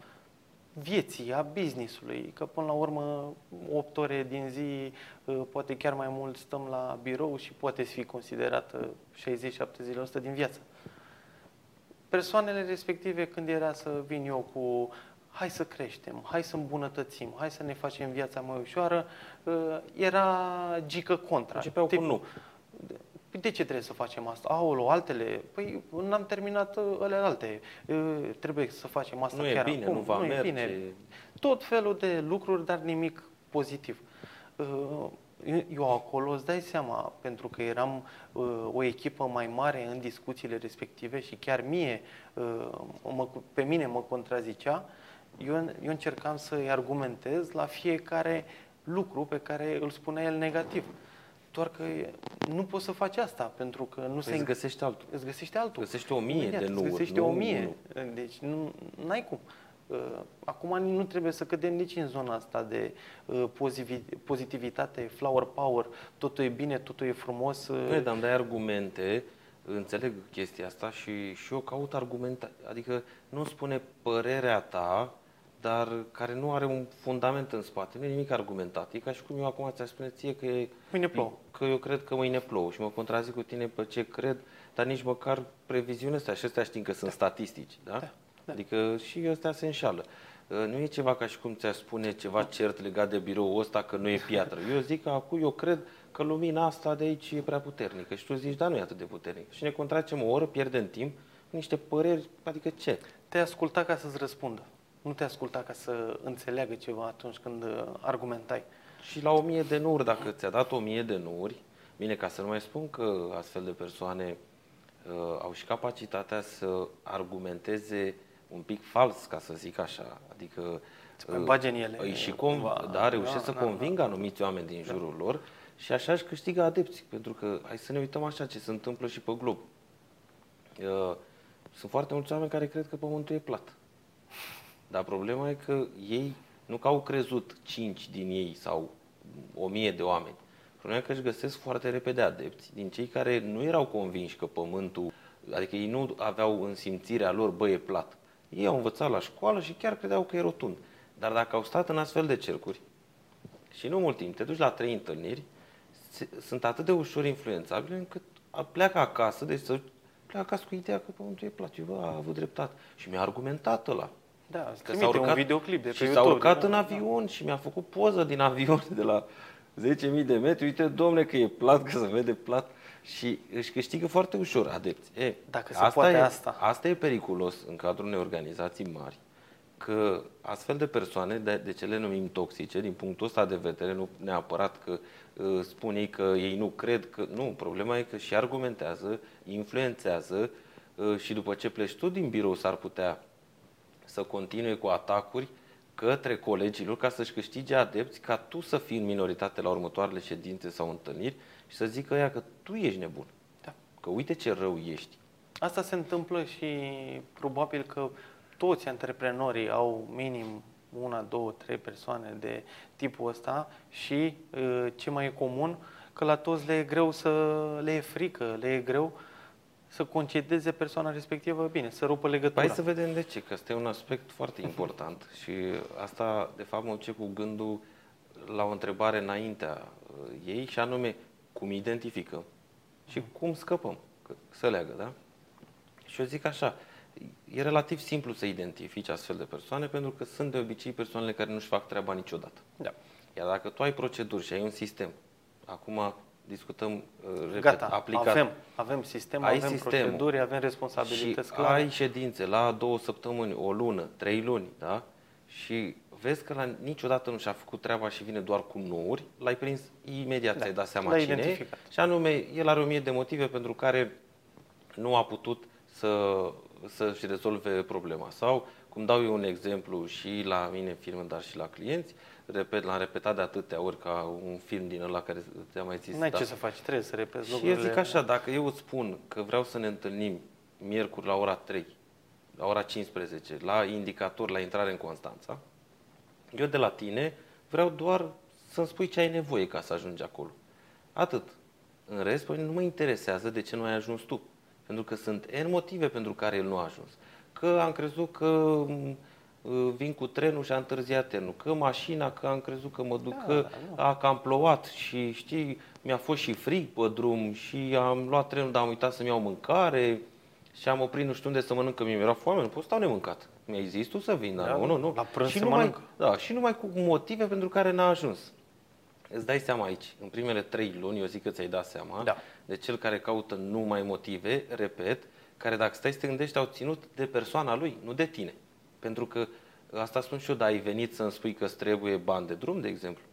vieții, a business-ului, că până la urmă 8 ore din zi, uh, poate chiar mai mult stăm la birou și poate fi considerată 60-70% din viață persoanele respective când era să vin eu cu hai să creștem, hai să îmbunătățim, hai să ne facem viața mai ușoară, uh, era gică contra. Începeau cu nu. Păi de ce trebuie să facem asta? Aolo, altele? Păi n-am terminat uh, ele alte. Uh, Trebuie să facem asta Nu e chiar bine, acum. nu va e merge. bine. Tot felul de lucruri, dar nimic pozitiv. Uh, Eu acolo îți dai seama, pentru că eram uh, o echipă mai mare în discuțiile respective și chiar mie, uh, mă, pe mine mă contrazicea, eu, eu încercam să-i argumentez la fiecare lucru pe care îl spunea el negativ. Doar că nu poți să faci asta, pentru că nu se Păi îți găsești altul. îți găsești altul. Găsești o mie Imediat, de îți nu-uri, Găsești nu o mie. unul. Deci nu ai cum. Uh, Acum nu trebuie să cădem nici în zona asta de uh, pozivi- pozitivitate, flower power, totul e bine, totul e frumos. uh, Nu dar îmi dai argumente, înțeleg chestia asta și, și eu caut argumente, adică nu spune părerea ta, dar care nu are un fundament în spate, nu e nimic argumentat. E ca și cum eu acum ți-aș spune ție că, e, Mâine plouă. că eu cred că mâine plouă și mă contrazic cu tine pe ce cred, dar nici măcar previziunea astea, și astea știm că sunt statistici, da? Da, da. Adică și ăstea se înșală. Uh, Nu e ceva ca și cum ți-aș spune ceva cert legat de biroul ăsta că nu e piatră. Eu zic că acum eu cred că lumina asta de aici e prea puternică și tu zici, da, nu e atât de puternică. Și ne contracem o oră, pierdem timp, niște păreri, adică ce? Te-ai ascultat ca să-ți răspundă. Nu te-ai ascultat ca să înțeleagă ceva atunci când uh, argumentai. Și la o mie de nuri, dacă ți-a dat o mie de nuri, bine, ca să nu mai spun că astfel de persoane uh, au și capacitatea să argumenteze un pic fals, ca să zic așa. Adică Să mai bage în ele îi și com- cumva. da, reușesc Da, să da, convingă anumiți oameni din jurul lor și așa își câștigă adepți. Pentru că hai să ne uităm așa ce se întâmplă și pe glob. Uh, Sunt foarte mulți oameni care cred că pământul e plat. Dar problema e că ei, nu că au crezut 5 din ei sau 1000 de oameni. Problema e că își găsesc foarte repede adepți din cei care nu erau convinși că pământul, adică ei nu aveau în simțirea lor, bă, e plat. Ei au învățat la școală și chiar credeau că e rotund. Dar dacă au stat în astfel de cercuri și nu mult timp, te duci la trei întâlniri, se- sunt atât de ușor influențabile încât a- pleacă acasă, deci să pleacă acasă cu ideea că pământul e plat. Și bă, a avut dreptate. Și mi-a argumentat ăla. Da, îți Că trimite un videoclip de pe și YouTube. s-a urcat da, în da. avion și mi-a făcut poză din avion de la 10.000 de metri. Uite, domne, că e plat, că se vede plat. Și își câștigă foarte ușor adepți. E, Dacă se poate e, asta. Asta e periculos în cadrul unei organizații mari. Că astfel de persoane, de, de ce le numim toxice, din punctul ăsta de vedere, nu neapărat că uh, spun ei că ei nu cred că... Nu, problema e că și argumentează, influențează uh, și după ce pleci tu din birou s-ar putea să continue cu atacuri către colegilor ca să-și câștige adepți, ca tu să fii în minoritate la următoarele ședințe sau întâlniri și să zică ea că tu ești nebun. Da. Că uite ce rău ești. Asta se întâmplă și probabil că toți antreprenorii au minim una, două, trei persoane de tipul ăsta și uh, ce mai e comun, că la toți le e greu să le e frică, le e greu să concedeze persoana respectivă bine, să rupă legătura. Hai să vedem de ce, că asta e un aspect foarte important și asta, de fapt, mă duce cu gândul la o întrebare înaintea uh, ei și anume, cum identificăm și cum scăpăm, că să leagă, da? Și eu zic așa, e relativ simplu să identifici astfel de persoane pentru că sunt de obicei persoanele care nu-și fac treaba niciodată. Da. Iar dacă tu ai proceduri și ai un sistem, acum discutăm, uh, repet, Gata, aplicat, avem, avem sistem, Ai avem sistemul. proceduri, avem responsabilități și clare. ai ședințe la două săptămâni, o lună, trei luni, da? Și vezi că la niciodată nu și-a făcut treaba și vine doar cu nouri, l-ai prins imediat, Da, ți-ai dat seama l-ai cine e. identificat. Și anume, el are o mie de motive pentru care nu a putut să, să-și rezolve problema. Sau, cum dau eu un exemplu și la mine în firmă, dar și la clienți, repet, l-am repetat de atâtea ori ca un film din ăla care ți-am mai zis. N-ai da. ce să faci, trebuie să repezi Și eu lucrurile. zic așa, dacă eu îți spun că vreau să ne întâlnim miercuri la ora 3, la ora 15, la indicator, la intrare în Constanța, eu de la tine vreau doar să-mi spui ce ai nevoie ca să ajungi acolo. Atât. În rest, pe mine nu mă interesează de ce nu ai ajuns tu. Pentru că sunt N motive pentru care el nu a ajuns. Că am crezut că m, vin cu trenul și a întârziat trenul, că mașina, că am crezut că mă duc, Da, că da, nu. a cam plouat și știi, mi-a fost și frig pe drum și am luat trenul, dar am uitat să-mi iau mâncare și am oprit nu știu unde să mănânc, că mi-era foame, nu pot stau nemâncat. Mi-ai zis tu să vin, dar Da, nu, nu, nu. la prânz și se numai, mănâncă. da, și numai cu motive pentru care n-a ajuns. Îți dai seama aici, în primele trei luni, eu zic că ți-ai dat seama, Da. de cel care caută numai motive, repet, care dacă stai să te gândești, au ținut de persoana lui, nu de tine. Pentru că, asta spun și eu, dar ai venit să-mi spui că îți trebuie bani de drum, de exemplu.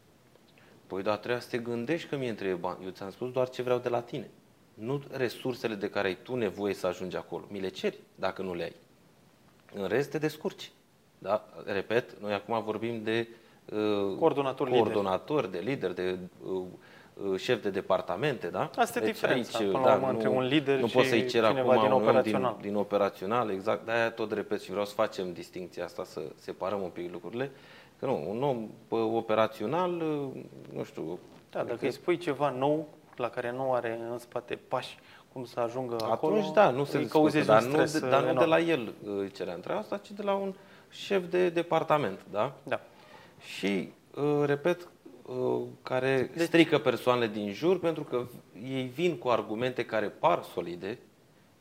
Păi da, trebuie să te gândești că mie îmi trebuie bani. Eu ți-am spus doar ce vreau de la tine. Nu resursele de care ai tu nevoie să ajungi acolo. Mi le ceri dacă nu le ai. În rest te descurci. Da? Repet, noi acum vorbim de uh, Coordonator lider. coordonator, de lider, de uh, uh, șef de departamente, da? Asta e diferența, aici, până da, la urmă, nu, între un lider nu și poți să-i cer cineva acum din un om operațional. Din, din operațional, exact, de-aia tot repet și vreau să facem distinția asta, să separăm un pic lucrurile. Că nu, un om pe operațional, uh, nu știu... Da, dacă îi spui ceva nou, la care nu are în spate pași cum să ajungă acolo, Atunci, da, nu se îi discută, cauzezi dar, un nu, stres de, dar nu de enorm. la el uh, cerea întreaba asta, ci de la un șef de departament, da? Da. Și, uh, repet, uh, care Deci- strică persoanele din jur pentru că ei vin cu argumente care par solide,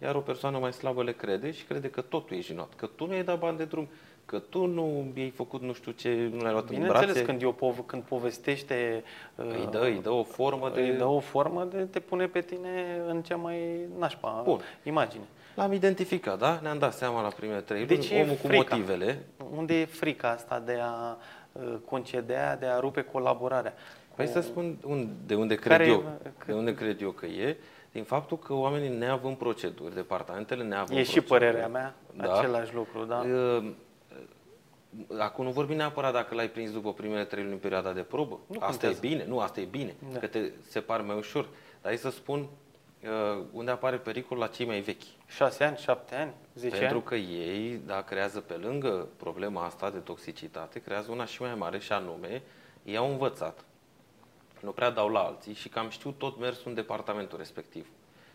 iar o persoană mai slabă le crede și crede că totul e jinot, că tu nu ai dat bani de drum, că tu nu i-ai făcut nu știu ce, nu l-ai luat în Bineînțeles, brațe, când, eu pov- când povestește, uh, îi dă, îi dă o formă de... îi dă o formă de te pune pe tine în cea mai nașpa Bun. imagine. L-am identificat, da? Ne-am dat seama la primele trei De luni, ce e omul cu frica? motivele. Unde e frica asta de a uh, concedea, de a rupe colaborarea? Păi Cu- să spun un, de unde cred Care- eu, că- de unde cred eu că e, din faptul că oamenii neavând proceduri, departamentele neavând E și proceduri, părerea mea, da, același lucru, da? Uh, Acum nu vorbim neapărat dacă l-ai prins după primele trei luni în perioada de probă. Nu asta contează. e bine, nu, asta e bine, Da. că te separi mai ușor. Dar hai să spun uh, unde apare pericol la cei mai vechi. Șase ani, șapte ani, zece Pentru ani? că ei, da, creează pe lângă problema asta de toxicitate, creează una și mai mare și anume, ei au învățat, nu prea dau la alții și cam știu tot mersul în departamentul respectiv.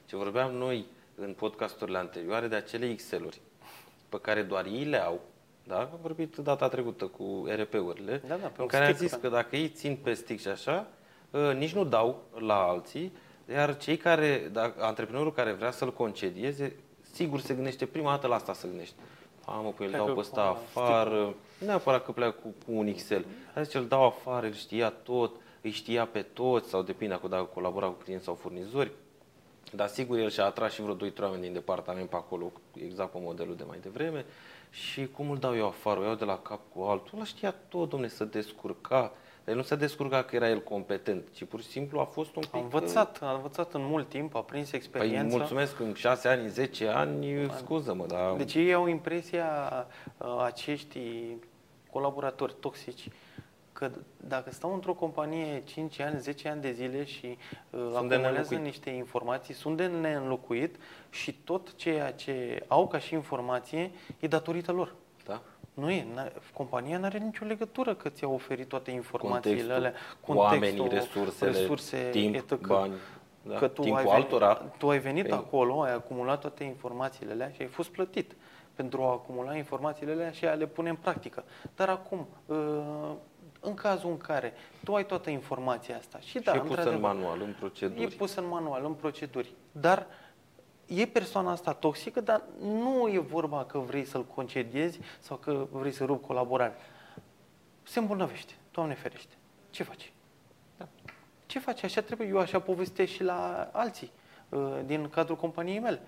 Ce vorbeam noi în podcasturile anterioare de acele Excel-uri pe care doar ei le au, da? Am vorbit data trecută cu RP-urile, Da, da, pe în un care am stick, zis da. că dacă ei țin pe stick și așa, uh, nici nu dau la alții, iar cei care, dacă, antreprenorul care vrea să-l concedieze, sigur se gândește prima dată la asta să gândește. A, mă, păi îl Pleacă dau pe cu ăsta ăla, afară, nu neapărat că pleacă cu, cu un Excel. Dar zice, îl dau afară, îl știa tot, îi știa pe toți, sau depinde acum dacă colabora cu clienți sau furnizori. Dar sigur, el și-a atras și vreo 2-3 oameni din departament pe acolo, exact pe modelul de mai devreme. Și cum îl dau eu afară? O iau de la cap cu altul. Ăla știa tot, domne, să descurca. Dar el nu se descurca că era el competent, ci pur și simplu a fost un pic... A învățat, a învățat în mult timp, a prins Păi experiență. mulțumesc, în 6 ani, în 10 ani, scuză-mă, dar... Deci ei au impresia, uh, acești colaboratori toxici, că dacă stau într-o companie 5 ani, 10 ani de zile și uh, de acumulează neînlocuit. niște informații, sunt de neînlocuit și tot ceea ce au ca și informație e datorită lor. Da? Nu e, n-a- compania nu are nicio legătură că ți-a oferit toate informațiile Contextul, alea, oamenii, resursele, resurse, timp, etc. bani, da? Că tu Timpul ai venit, altora. Tu ai venit Păi- acolo, ai acumulat toate informațiile alea și ai fost plătit pentru a acumula informațiile alea și a le pune în practică. Dar acum, uh, în cazul în care tu ai toată informația asta și da, și e pus în într-adevăr, manual, în proceduri. E pus în manual, în proceduri. Dar e persoana asta toxică, dar nu e vorba că vrei să-l concediezi sau că vrei să rupi colaborare. Se îmbolnăvește. Doamne ferește. Ce faci? Da. Ce faci? Așa trebuie. Eu așa povestesc și la alții uh, din cadrul companiei mele.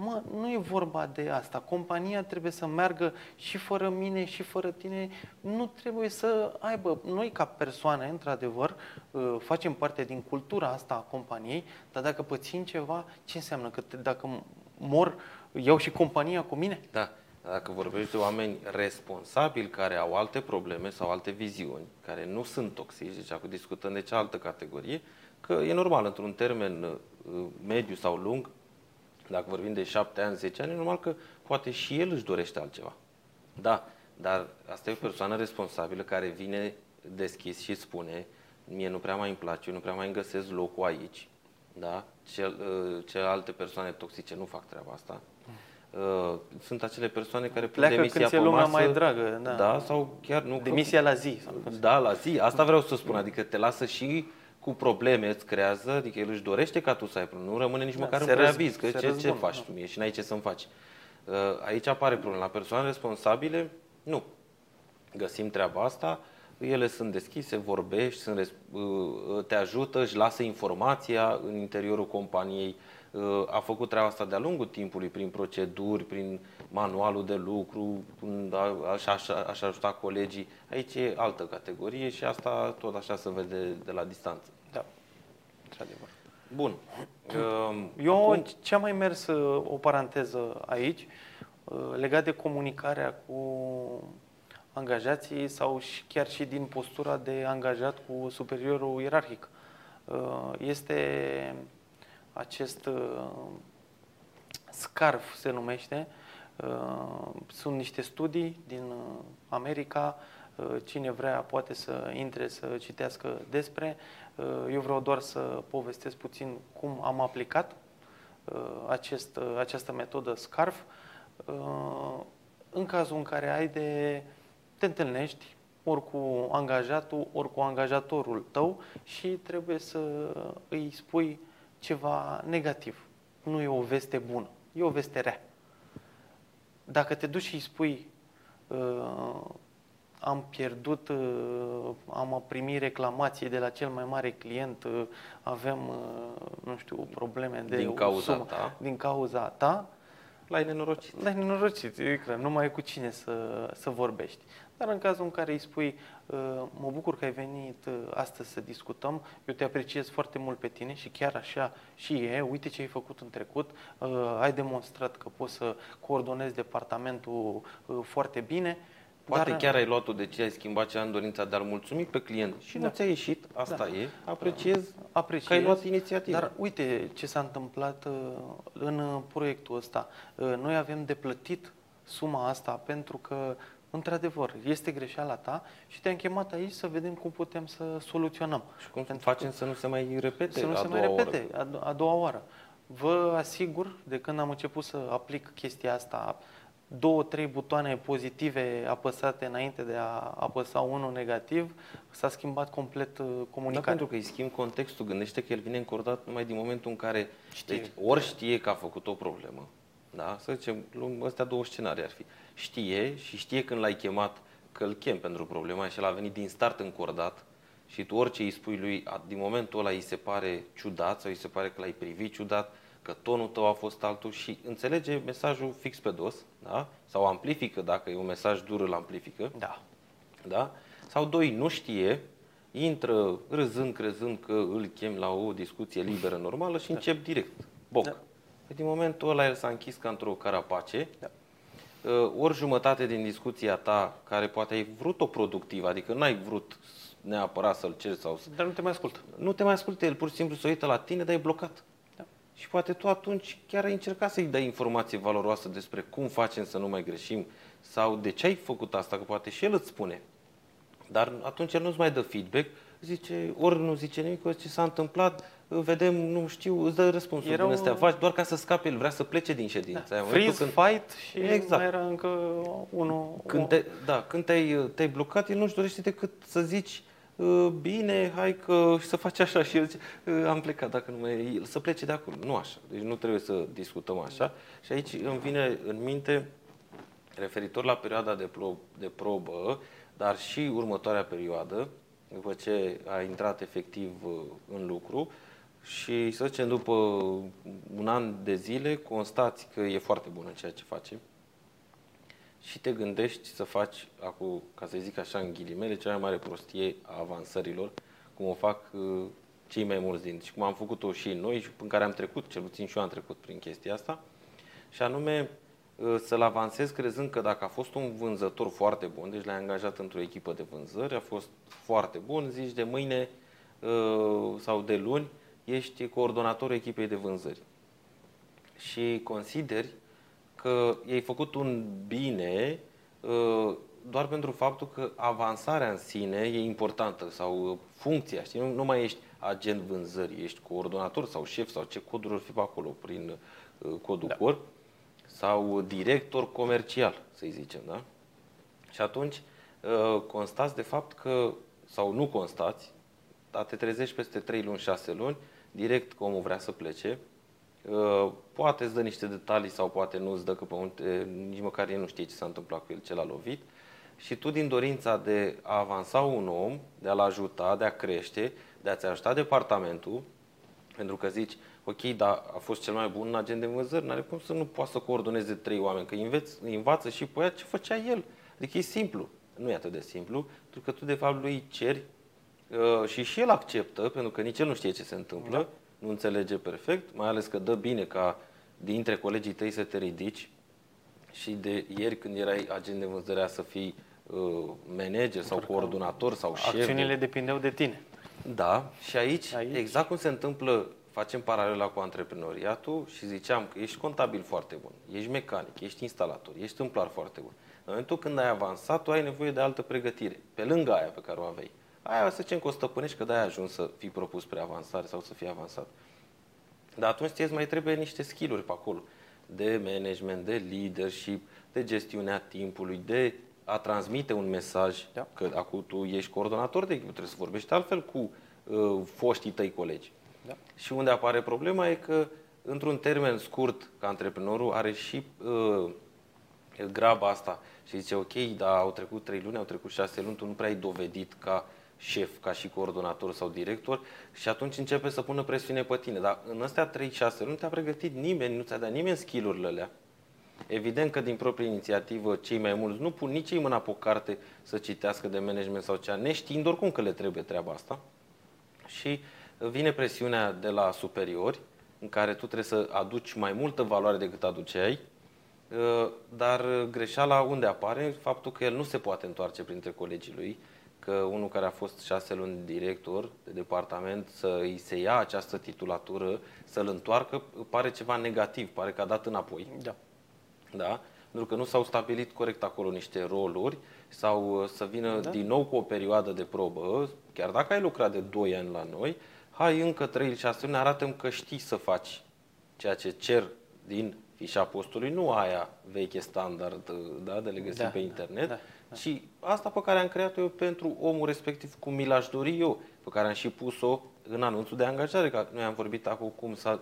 Mă, nu e vorba de asta. Compania trebuie să meargă și fără mine și fără tine. Nu trebuie să aibă. Noi, ca persoane, într-adevăr, uh, facem parte din cultura asta a companiei, dar dacă pățim ceva, ce înseamnă? Că te- dacă mor, iau și compania cu mine? Da. Dacă vorbești de oameni responsabili care au alte probleme sau alte viziuni, care nu sunt toxici, deci acum discutăm de cealaltă categorie, că e normal, într-un termen uh, mediu sau lung, dacă vorbim de 7 ani, 10 ani, e normal că poate și el își dorește altceva. Da, dar asta e o persoană responsabilă care vine deschis și spune mie nu prea mai îmi place, eu nu prea mai îmi găsesc locul aici. Da? Cel, uh, celelalte persoane toxice nu fac treaba asta. Uh, Sunt acele persoane care pun Pleacă demisia când ți-e pe lumea masă, mai dragă, da. da, sau chiar nu. că- Demisia la zi. Sau da, la zi. Asta vreau să spun. Adică te lasă și cu probleme, îți creează, adică el își dorește ca tu să ai probleme. Nu rămâne nici Da, măcar se în răz- preaviz, că se ce, ce răzbună, faci da. tu mie și n-ai ce să-mi faci. Uh, Aici apare problema. La persoane responsabile, nu. Găsim treaba asta, ele sunt deschise, vorbești, sunt, res- uh, te ajută, își lasă informația în interiorul companiei. Uh, A făcut treaba asta de-a lungul timpului, prin proceduri, prin manualul de lucru, prin a- așa, așa, așa ajuta colegii. Aici e altă categorie și asta tot așa se vede de la distanță. Da, într-adevăr. Bun. Uh, Eu acum- ce am mai mers uh, o paranteză aici, uh, legat de comunicarea cu angajații sau și chiar și din postura de angajat cu superiorul ierarhic. uh, este acest uh, SCARF se numește. Uh, sunt niște studii din uh, America. Uh, cine vrea poate să intre să citească despre. Uh, Eu vreau doar să povestesc puțin cum am aplicat uh, acest, uh, această metodă SCARF. Uh, În cazul în care ai de te întâlnești ori cu angajatul, ori cu angajatorul tău și trebuie să îi spui ceva negativ. Nu e o veste bună, e o veste rea. Dacă te duci și îi spui uh, am pierdut, uh, am primit reclamație de la cel mai mare client, uh, avem, uh, nu știu, probleme de Din o cauza sumă, ta. din cauza ta, La nenorocit. L-ai nenorocit, e clar, nu mai ai cu cine să, să vorbești. Dar în cazul în care îi spui, "Uh, mă bucur că ai venit uh, astăzi să discutăm, eu te apreciez foarte mult pe tine și chiar așa și e, uite ce ai făcut în trecut, uh, ai demonstrat că poți să coordonezi departamentul uh, foarte bine. Poate dar, chiar ai luat-o de ce ai schimbat cea în dorința de a-l mulțumi pe client și Da. nu ți-a ieșit, asta Da. e, apreciez apreciez, că ai luat inițiativă. Dar uite ce s-a întâmplat uh, în uh, proiectul ăsta. Uh, Noi avem de plătit suma asta pentru că, într-adevăr, este greșeala ta și te-am chemat aici să vedem cum putem să soluționăm. Și cum Pentru facem să nu se mai repete să nu a se mai doua oră? repete a, do- a doua oară. Vă asigur, de când am început să aplic chestia asta, două, trei butoane pozitive apăsate înainte de a apăsa unul negativ, s-a schimbat complet uh, Da, comunicarea. pentru că îi schimb contextul. Gândește că el vine încordat numai din momentul în care Știe. deci, ori știe că a făcut o problemă, da? să zicem, luăm astea două scenarii ar fi. Știe și știe când l-ai chemat că îl chem pentru problema și el a venit din start încordat și tu orice îi spui lui, a- din momentul ăla îi se pare ciudat sau îi se pare că l-ai privit ciudat, că tonul tău a fost altul și înțelege mesajul fix pe dos, da? sau amplifică, dacă e un mesaj dur, îl amplifică. Da. Da? Sau doi, nu știe, intră râzând, crezând că îl chem la o discuție liberă, normală și încep direct. Boc. Da. Păi Din momentul ăla el s-a închis ca într-o carapace. Da. Uh, Ori jumătate din discuția ta, care poate ai vrut-o productivă, adică n-ai vrut neapărat să-l ceri sau să... Dar nu te mai ascult. Nu te mai ascultă, el pur și simplu se uită la tine, dar e blocat. Da. Și poate tu atunci chiar ai încercat să-i dai informație valoroasă despre cum facem să nu mai greșim sau de ce ai făcut asta, că poate și el îți spune. Dar atunci el nu-ți mai dă feedback, zice, ori nu zice nimic, ori ce s-a întâmplat, vedem, nu știu, îți dă răspunsul Erau- din astea faci, doar ca să scape, el vrea să plece din ședință. Aia, în Freeze, momentul când, fight și Exact. mai era încă unul. când, te, da, când te-ai, te-ai blocat, el nu-și dorește decât să zici, "Uh, bine, hai că și să faci așa și el zice, "Uh, am plecat, dacă nu mai el să plece de acolo. Nu așa, deci nu trebuie să discutăm așa. Și aici îmi vine în minte, referitor la perioada de, pro, de probă, dar și următoarea perioadă, după ce a intrat efectiv uh, în lucru și să zicem după un an de zile constați că e foarte bun în ceea ce face. Și te gândești să faci, acum, ca să zic așa în ghilimele, cea mai mare prostie a avansărilor, cum o fac uh, cei mai mulți dintre și cum am făcut-o și noi și în care am trecut, cel puțin și eu am trecut prin chestia asta, și anume uh, să-l avansezi crezând că dacă a fost un vânzător foarte bun, deci l-ai angajat într-o echipă de vânzări, a fost foarte bun, zici de mâine uh, sau de luni ești coordonatorul echipei de vânzări și consideri că i-ai făcut un bine uh, doar pentru faptul că avansarea în sine e importantă sau uh, funcția, știi? Nu, nu mai ești agent vânzării, ești coordonator sau șef sau ce coduri ar fi pe acolo prin uh, codul da. corp sau director comercial, să-i zicem, da? Și atunci uh, constați de fapt că, sau nu constați, dar te trezești peste 3 luni, 6 luni, direct că omul vrea să plece, Uh, poate îți dă niște detalii sau poate nu îți dă, că pe unde, nici măcar el nu știe ce s-a întâmplat cu el, ce l-a lovit. Și tu din dorința de a avansa un om, de a-l ajuta, de a crește, de a-ți ajuta departamentul, pentru că zici, ok, dar a fost cel mai bun agent de vânzări, n-are cum să nu poată să coordoneze trei oameni, că înveți, învață și pe ea ce făcea el. Adică e simplu. Nu e atât de simplu, pentru că tu de fapt lui ceri uh, și și el acceptă, pentru că nici el nu știe ce se întâmplă, da. nu înțelege perfect, mai ales că dă bine ca dintre colegii tăi să te ridici și de ieri când erai agent de vânzări să fii uh, manager sau coordonator sau șef. de- Acțiunile depindeau de tine. Da, și aici, Aici? exact cum se întâmplă, facem paralela cu antreprenoriatul și ziceam că ești contabil foarte bun, ești mecanic, ești instalator, ești tâmplar foarte bun. În momentul când ai avansat, tu ai nevoie de altă pregătire, pe lângă aia pe care o aveai. Aia să zicem că o stăpânești, că de-aia ai ajuns să fii propus spre avansare sau să fii avansat. Dar atunci ție îți mai trebuie niște skill-uri pe acolo. De management, de leadership, de gestiunea timpului, de a transmite un mesaj. Da. Că acum tu ești coordonator de echipă, trebuie să vorbești altfel cu uh, foștii tăi colegi. Da. Și unde apare problema e că, într-un termen scurt, ca antreprenorul are și uh, graba asta și zice, ok, dar au trecut trei luni, au trecut șase luni, tu nu prea ai dovedit ca șef, ca și coordonator sau director și atunci începe să pună presiune pe tine. Dar în astea 3-6 luni nu te-a pregătit nimeni, nu ți-a dat nimeni skill-urile alea. Evident că din proprie inițiativă cei mai mulți nu pun nici ei mâna pe o carte să citească de management sau cea, neștiind oricum că le trebuie treaba asta. Și vine presiunea de la superiori, în care tu trebuie să aduci mai multă valoare decât aduceai, Uh, dar greșeala unde apare? Faptul că el nu se poate întoarce printre colegii lui, că unul care a fost șase luni director de departament să îi se ia această titulatură, să-l întoarcă, pare ceva negativ, pare că a dat înapoi. Da. Da? Pentru că nu s-au stabilit corect acolo niște roluri sau uh, să vină Da. da. din nou cu o perioadă de probă, chiar dacă ai lucrat de 2 ani la noi, hai încă 3-6 luni, arată că știi să faci ceea ce cer din fișa postului, nu aia veche standard da, de le găsi Da, pe da, internet, da, ci asta pe care am creat-o eu pentru omul respectiv, cum mi l-aș dori eu, pe care am și pus-o în anunțul de angajare, că noi am vorbit acum cum să uh,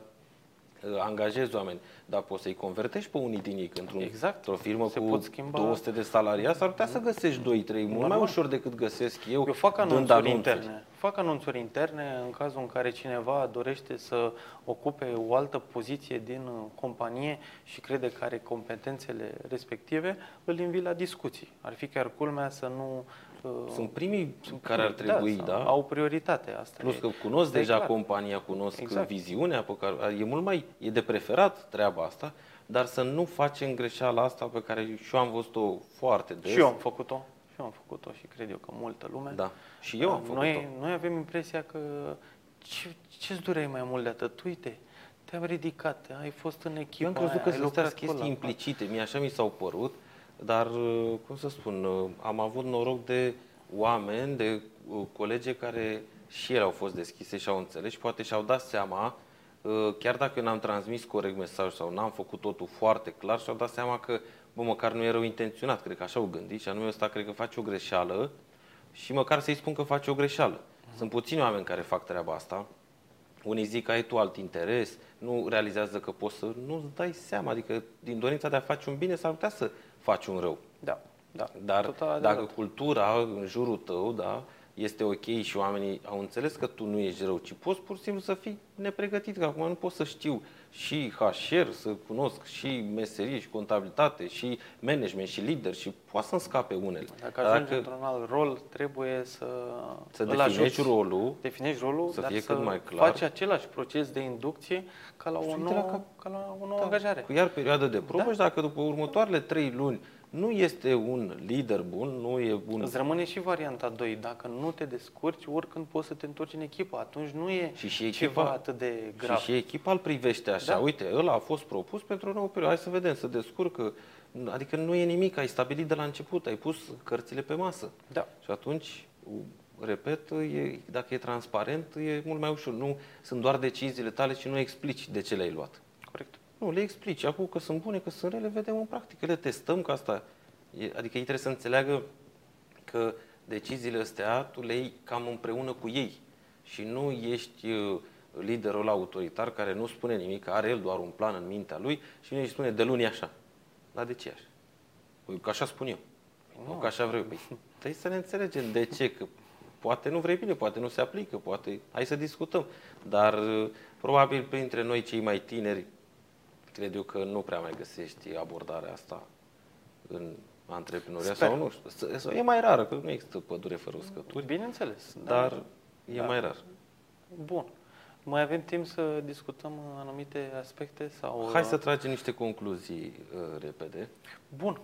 angajezi oameni, dar poți să-i convertești pe unii din ei că într-un, Exact. într-o firmă Se cu pot schimba. 200 de salariați, s-ar putea să găsești 2-3, mult mai Normal. ușor decât găsesc eu, Eu fac dând anunțuri anunțuri. interne. Fac anunțuri interne în cazul în care cineva dorește să ocupe o altă poziție din uh, companie și crede că are competențele respective, îl invit la discuții. Ar fi chiar culmea să nu... uh, Sunt primii care ar trebui, să da? Au prioritate asta. Plus e- că cunosc asta e deja clar. compania, cunosc Exact. viziunea pe care e mult mai e de preferat treaba asta, dar să nu facem greșeala asta pe care și eu am văzut-o foarte des. Și eu am făcut-o. Și eu am făcut-o și cred eu că multă lume. Da. Și eu am făcut-o. Noi, noi avem impresia că ce, ce-ți dureai mai mult de atât? Uite, te-am ridicat, ai fost în echipă Eu am crezut aia, că ai sunt lucrat astea chestii acolo. implicite, mie așa mi s-au părut, dar, uh, cum să spun, uh, am avut noroc de oameni, de uh, colege care și ele au fost deschise și au înțeles și poate și-au dat seama, uh, chiar dacă eu n-am transmis corect mesajul sau n-am făcut totul foarte clar, și-au dat seama că, bă, măcar nu erau intenționat, cred că așa au gândit și anume ăsta cred că face o greșeală și măcar să-i spun că face o greșeală. Sunt puțini oameni care fac treaba asta, unii zic că ai tu alt interes, nu realizează că poți să nu-ți dai seama, adică din dorința de a face un bine s-ar putea să faci un rău. Da, da. Dar Total adevărat. dacă cultura în jurul tău, da, este ok și oamenii au înțeles că tu nu ești rău, ci poți pur și simplu să fii nepregătit, că acum nu pot să știu și HR, să cunosc și meserie și contabilitate și management și lider și poate să-mi scape unele. Dacă Dar ajungi într-un alt rol, trebuie să, să îl definești ajuți. rolul, Definești rolul, să dar fie să cât mai clar. faci același proces de inducție ca la o uite la nouă, cap- ca la o nouă Da, angajare. Cu iar perioadă de probă Da. și dacă după următoarele trei luni nu este un lider bun, nu e bun Îți rămâne și varianta 2. Dacă nu te descurci, oricând poți să te întorci în echipă. Atunci nu e Și și ceva echipa- atât de grav. Și, și echipa îl privește așa, Da. uite, ăla a fost propus pentru o nouă perioadă, hai să vedem, să descurcă. Adică nu e nimic, ai stabilit de la început, ai pus cărțile pe masă. Da. Și atunci, repet, e, dacă e transparent, e mult mai ușor. Nu sunt doar deciziile tale și nu explici de ce le-ai luat. Corect. Nu, le explici. Acum că sunt bune, că sunt rele, vedem în practică. Le testăm, că asta... E, adică ei trebuie să înțeleagă că deciziile astea tu le iei cam împreună cu ei. Și nu ești uh, liderul autoritar care nu spune nimic, că are el doar un plan în mintea lui și vine și spune de luni e așa. Dar de ce e așa? Păi, că așa spun eu. Nu, că așa vreau. Păi, trebuie să ne înțelegem de ce, că poate nu vrei bine, poate nu se aplică, poate hai să discutăm. Dar uh, probabil printre noi cei mai tineri, cred eu că nu prea mai găsești abordarea asta în antreprenoria Sper. sau nu știu. Să- sau E mai rară, că nu există pădure fără uscături, Bineînțeles. dar e Da. mai rar. Bun. Mai avem timp să discutăm anumite aspecte? sau? Hai să tragem niște concluzii uh, repede. Bun.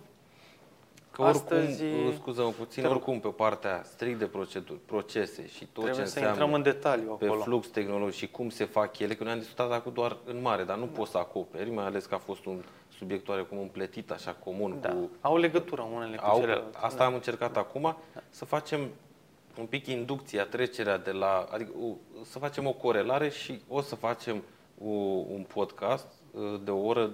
Că oricum, Astăzi uh, scuză-mă puțin, oricum pe partea strict de proceduri, procese și tot trebuie ce să înseamnă intrăm în detaliu pe acolo. flux tehnologic și cum se fac ele, că noi am discutat acum doar în mare, dar nu poți să acoperi, mai ales că a fost un subiect oarecum împletit așa comun Da. cu Au legătură unele cu au, celelalte. asta am încercat acum, să facem un pic inducția, trecerea de la, adică o, să facem o corelare și o să facem o, un podcast uh, de o oră,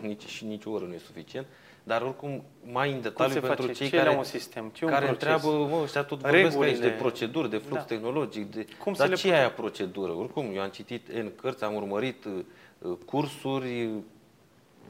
nici, și nici o oră nu e suficient, dar oricum mai în Cum detaliu se pentru face? cei Ce era care, un sistem? Ce un care proces? întreabă, mă, ăștia tot vorbesc aici Regulile. de proceduri, de flux Da. tehnologic, de, Cum să dar le ce e aia procedură? Oricum, eu am citit în cărți, am urmărit uh, uh, cursuri, uh,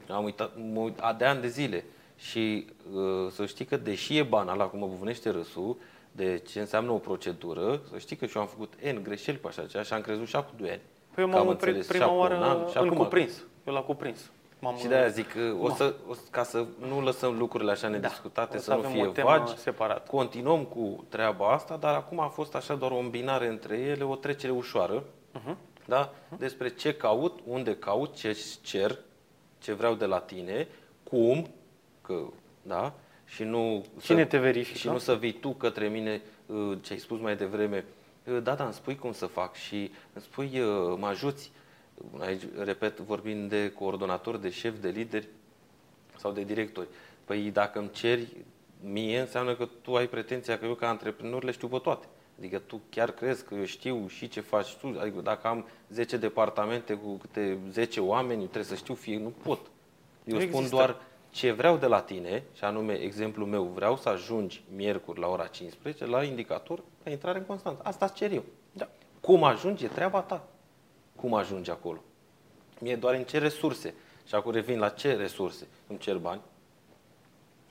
am uitat mă uit, de ani de zile și uh, să știi că deși e banal, acum mă buvunește râsul, de ce înseamnă o procedură, să știi că și eu am făcut N greșeli pe așa ceva și am crezut și acum 2 ani. Păi eu Că am m-am oprit înțeles și prima acum oară un an și în acum. cuprins. Eu l-a cuprins. M-am, Și de-aia zic că o să, o, să- ca să nu lăsăm lucrurile așa nediscutate, Da. o să să, nu avem fie o temă vagi, separată. continuăm cu treaba asta, dar acum a fost așa doar o îmbinare între ele, o trecere ușoară, Mhm. da? despre ce caut, unde caut, ce cer, ce vreau de la tine, cum, că, da? Și nu Cine să, te verifică? Și nu să vii tu către mine, uh, ce ai spus mai devreme, uh, da, da, îmi spui cum să fac și îmi spui, uh, mă ajuți, aici, repet, vorbind de coordonator, de șef, de lideri sau de directori. Păi dacă îmi ceri mie, înseamnă că tu ai pretenția că eu ca antreprenor le știu pe toate. Adică tu chiar crezi că eu știu și ce faci tu? Adică dacă am 10 departamente cu câte 10 oameni, eu trebuie să știu fie, nu pot. Eu Nu spun există. doar ce vreau de la tine, și anume exemplul meu, vreau să ajungi miercuri la ora 15 la indicator la intrare în Constanța. Asta îți cer eu. Da. Cum ajungi e treaba ta. Cum ajungi acolo? Mie doar în ce resurse. Și acum revin la ce resurse. Îmi cer bani,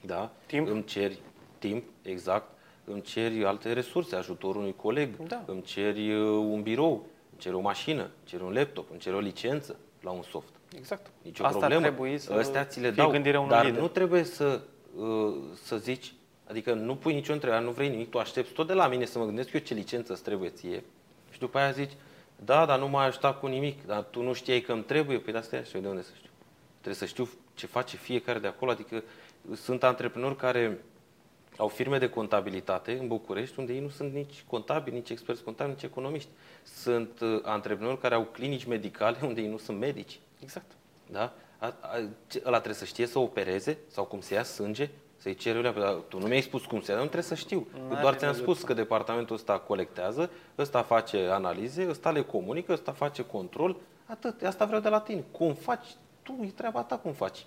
da? Timp. Îmi ceri timp, exact. Îmi ceri alte resurse, ajutorul unui coleg. Da. Îmi ceri uh, un birou, îmi ceri o mașină, îmi ceri un laptop, îmi ceri o licență la un soft. Exact. Nicio Asta problemă. trebuie să Astea ți le fie dau, gândirea unui dar lider. nu trebuie să, uh, să zici, adică nu pui nicio întrebare, nu vrei nimic, tu aștepți tot de la mine să mă gândesc eu ce licență îți trebuie ție și după aia zici, da, dar nu m-ai ajutat cu nimic, dar tu nu știai că îmi trebuie, păi de asta e și eu de unde să știu. Trebuie să știu ce face fiecare de acolo, adică sunt antreprenori care au firme de contabilitate în București, unde ei nu sunt nici contabili, nici experți contabili, nici economiști. Sunt uh, antreprenori care au clinici medicale unde ei nu sunt medici. Exact. Da? A, a, ce, ăla trebuie să știe să opereze sau cum se ia sânge, să-i ceri eu, dar tu nu mi-ai spus cum se ia, nu trebuie să știu. Eu N-are doar ți-am legătură. spus că departamentul ăsta colectează, ăsta face analize, ăsta le comunică, ăsta face control, atât, asta vreau de la tine. Cum faci? Tu, e treaba ta cum faci.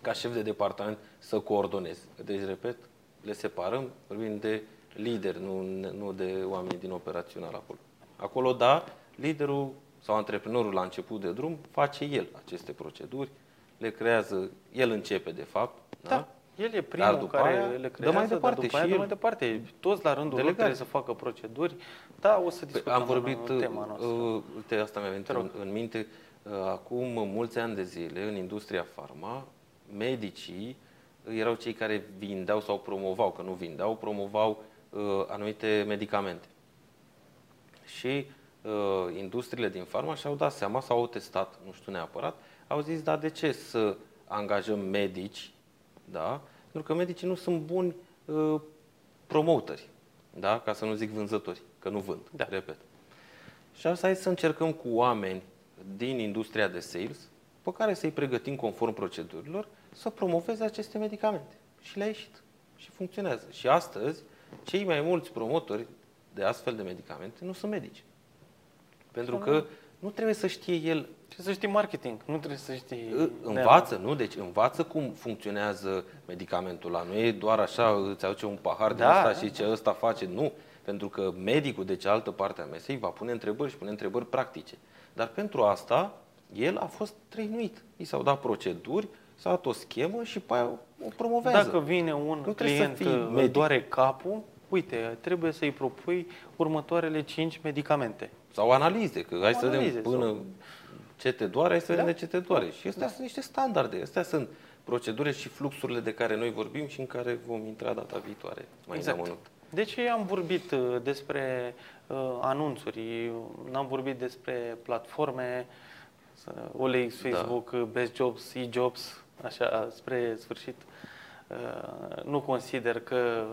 Ca șef de departament să coordonezi. Deci, repet, le separăm, vorbim de lideri, nu, nu de oameni din operațional acolo. Acolo, da, liderul sau antreprenorul la început de drum face el aceste proceduri, le creează, el începe de fapt, da? Da. El e primul Dar după care aia le dă creează, mai departe dar după și aia dă el. mai departe. Toți la rândul lor Delegat. trebuie să facă proceduri. Da, o să Păi, discutăm am vorbit, în tema noastră. uh, uite, asta mi-a venit Te rog. în, în minte, uh, acum mulți ani de zile, în industria farma, medicii erau cei care vindeau sau promovau, că nu vindeau, promovau uh, anumite medicamente. Și uh, industriile din farma și-au dat seama, sau au testat, nu știu neapărat, au zis, da, de ce să angajăm medici, da? Pentru că medicii nu sunt buni uh, promoteri, da? Ca să nu zic vânzători, că nu vând, Da. repet. Și asta e să încercăm cu oameni din industria de sales, pe care să-i pregătim conform procedurilor, să promoveze aceste medicamente. Și le-a ieșit. Și funcționează. Și astăzi, cei mai mulți promotori de astfel de medicamente nu sunt medici. Pentru că nu trebuie să știe el Trebuie să știi marketing, nu trebuie să știi... Ă, Învață, nu? Deci învață cum funcționează medicamentul ăla. Nu e doar așa, îți aduce un pahar din Da, ăsta da, și ce ăsta face. Nu. Pentru că medicul de cealaltă parte a mesei va pune întrebări și pune întrebări practice. Dar pentru asta, el a fost trăinuit. I s-au dat proceduri, s-a dat o schemă și pe aia o promovează. Dacă vine un Nu trebuie să client fii îl medic. doare capul, uite, trebuie să-i propui următoarele 5 medicamente. Sau analize, că hai să Analize, vedem până sau- ce te doare, hai să vedem Da. de ce te doare. Și astea sunt niște standarde, astea sunt procedurile și fluxurile de care noi vorbim și în care vom intra data viitoare mai exact. în amănunt. Deci am vorbit uh, despre uh, anunțuri, n-am vorbit despre platforme, să- OLX, Da. Facebook, uh, Best Jobs, e-Jobs, așa, spre sfârșit. Uh, nu consider că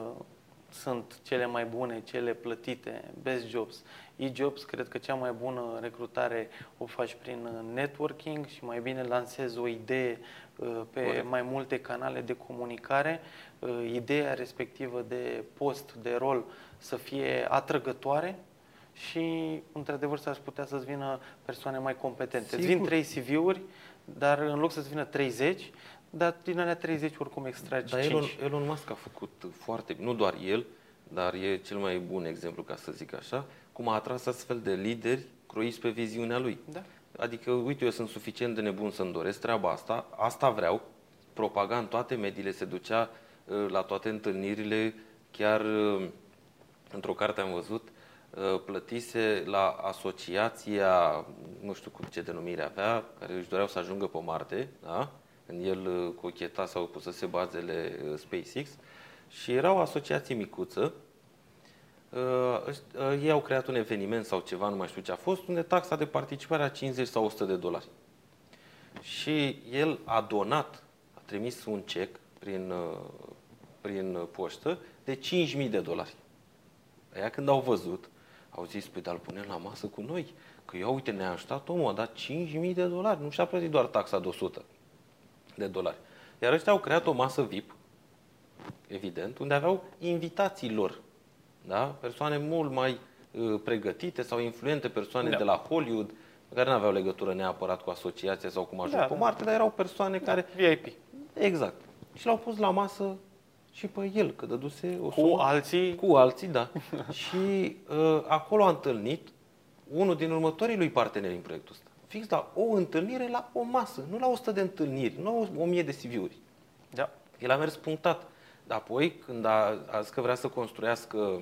sunt cele mai bune, cele plătite, best jobs. E-jobs, cred că cea mai bună recrutare o faci prin networking și mai bine lansezi o idee uh, pe Corect. mai multe canale de comunicare, uh, ideea respectivă de post, de rol să fie atrăgătoare și, într-adevăr, s-ar putea să-ți vină persoane mai competente. Sigur. Îți vin 3 CV-uri, dar în loc să-ți vină 30, dar din alea 30 oricum extragi Dar Elon, Elon Musk a făcut foarte bine, nu doar el, dar e cel mai bun exemplu, ca să zic așa, cum a atras astfel de lideri croiți pe viziunea lui. Da. Adică, uite, eu sunt suficient de nebun să-mi doresc treaba asta, asta vreau, propaga în toate mediile, se ducea uh, la toate întâlnirile, chiar uh, într-o carte am văzut, uh, plătise la asociația, nu știu cu ce denumire avea, care își doreau să ajungă pe Marte, da? când el uh, cocheta sau pusese bazele uh, SpaceX și era o asociație micuță. Uh, ei au creat un eveniment sau ceva, nu mai știu ce a fost, unde taxa de participare a 50 sau 100 de dolari. Și el a donat, a trimis un cec prin, prin poștă de 5.000 de dolari. Aia când au văzut, au zis, păi dar îl punem la masă cu noi. Că eu, uite, ne-a ajutat omul, a dat 5.000 de dolari, nu și-a plătit doar taxa de 100 de dolari. Iar ăștia au creat o masă VIP, evident, unde aveau invitații lor. Da? Persoane mult mai uh, pregătite sau influente, persoane da. de la Hollywood, care nu aveau legătură neapărat cu asociația sau cum ajung da, pe Marte, da. dar erau persoane da. care... VIP. Exact. Și l-au pus la masă și pe el, că dăduse o Cu sumă, alții? Cu alții, da. și uh, acolo a întâlnit unul din următorii lui parteneri în proiectul ăsta fix la o întâlnire, la o masă, nu la 100 de întâlniri, nu la 1000 de CV-uri. Da. El a mers punctat. Dar apoi, când a, a zis că vrea să construiască uh,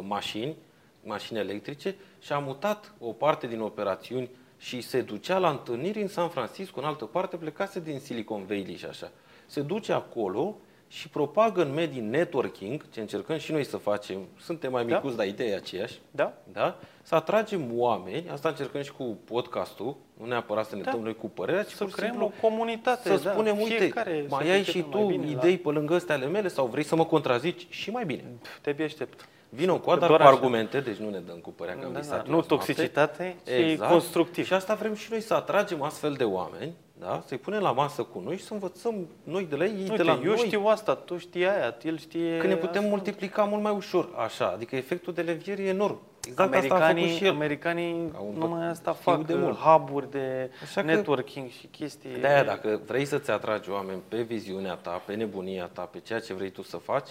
mașini, mașini electrice, și a mutat o parte din operațiuni și se ducea la întâlniri în San Francisco, în altă parte, plecase din Silicon Valley și așa. Se duce acolo și propagă în medii networking, ce încercăm și noi să facem, suntem mai da. micuți, da. dar ideea e aceeași, da. Da? Să atragem oameni, asta încercăm și cu podcastul, nu neapărat să ne da. dăm noi cu părerea, ci să creăm o comunitate. Să da. spunem, uite, mai ai și tu idei la... pe lângă astea ale mele sau vrei să mă contrazici și mai bine. Te aștept. Vino cu dar cu așa. argumente, deci nu ne dăm cu părerea că am da, da. Nu toxicitate, ci exact. constructiv. Și asta vrem și noi să atragem astfel de oameni da? să-i punem la masă cu noi și să învățăm noi de la ei, Uite, de la eu noi. știu asta, tu știi aia, el știe Că ne putem asta. multiplica mult mai ușor, așa, adică efectul de levier e enorm. Exact americanii, asta a și el. Americanii numai asta fac, de mult. hub-uri de așa networking și chestii. De-aia, dacă vrei să-ți atragi oameni pe viziunea ta, pe nebunia ta, pe ceea ce vrei tu să faci,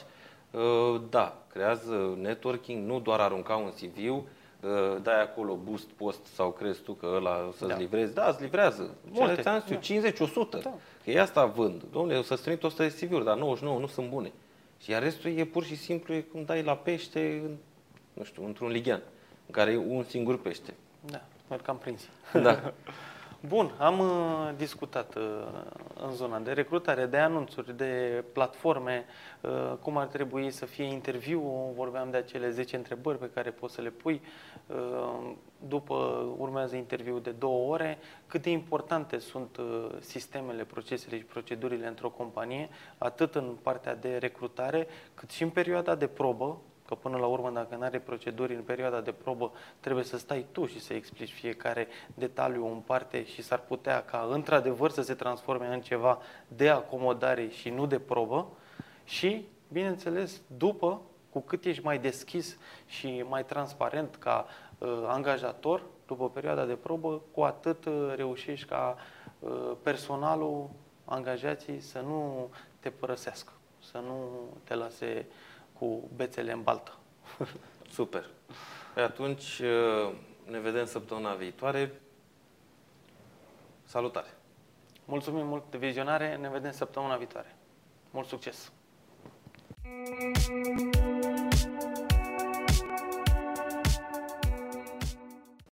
uh, da, creează networking, nu doar arunca un CV, dai acolo boost post sau crezi tu că ăla să-ți da. livrezi, da, îți livrează. Multe, ți-am zis da. 50, 100. Da. Că e asta vând. Domnule, o să-ți trimit 100 de CV-uri, dar 99 nu sunt bune. Și iar restul e pur și simplu e cum dai la pește, în, nu știu, într-un lighean, în care e un singur pește. Da, merg cam prins. Da. Bun, am uh, discutat uh, în zona de recrutare, de anunțuri, de platforme, uh, cum ar trebui să fie interviu, vorbeam de acele 10 întrebări pe care poți să le pui. Uh, după urmează interviu de două ore. Cât de importante sunt uh, sistemele, procesele și procedurile într-o companie, atât în partea de recrutare, cât și în perioada de probă, Că până la urmă, dacă nu are proceduri în perioada de probă, trebuie să stai tu și să explici fiecare detaliu în parte și s-ar putea ca într-adevăr să se transforme în ceva de acomodare și nu de probă. Și, bineînțeles, după, cu cât ești mai deschis și mai transparent ca uh, angajator, după perioada de probă, cu atât uh, reușești ca uh, personalul, angajații să nu te părăsească, să nu te lase cu bețele în baltă. Super. Pe atunci uh, ne vedem săptămâna viitoare. Salutare! Mulțumim mult de vizionare, ne vedem săptămâna viitoare. Mult succes! Thank you.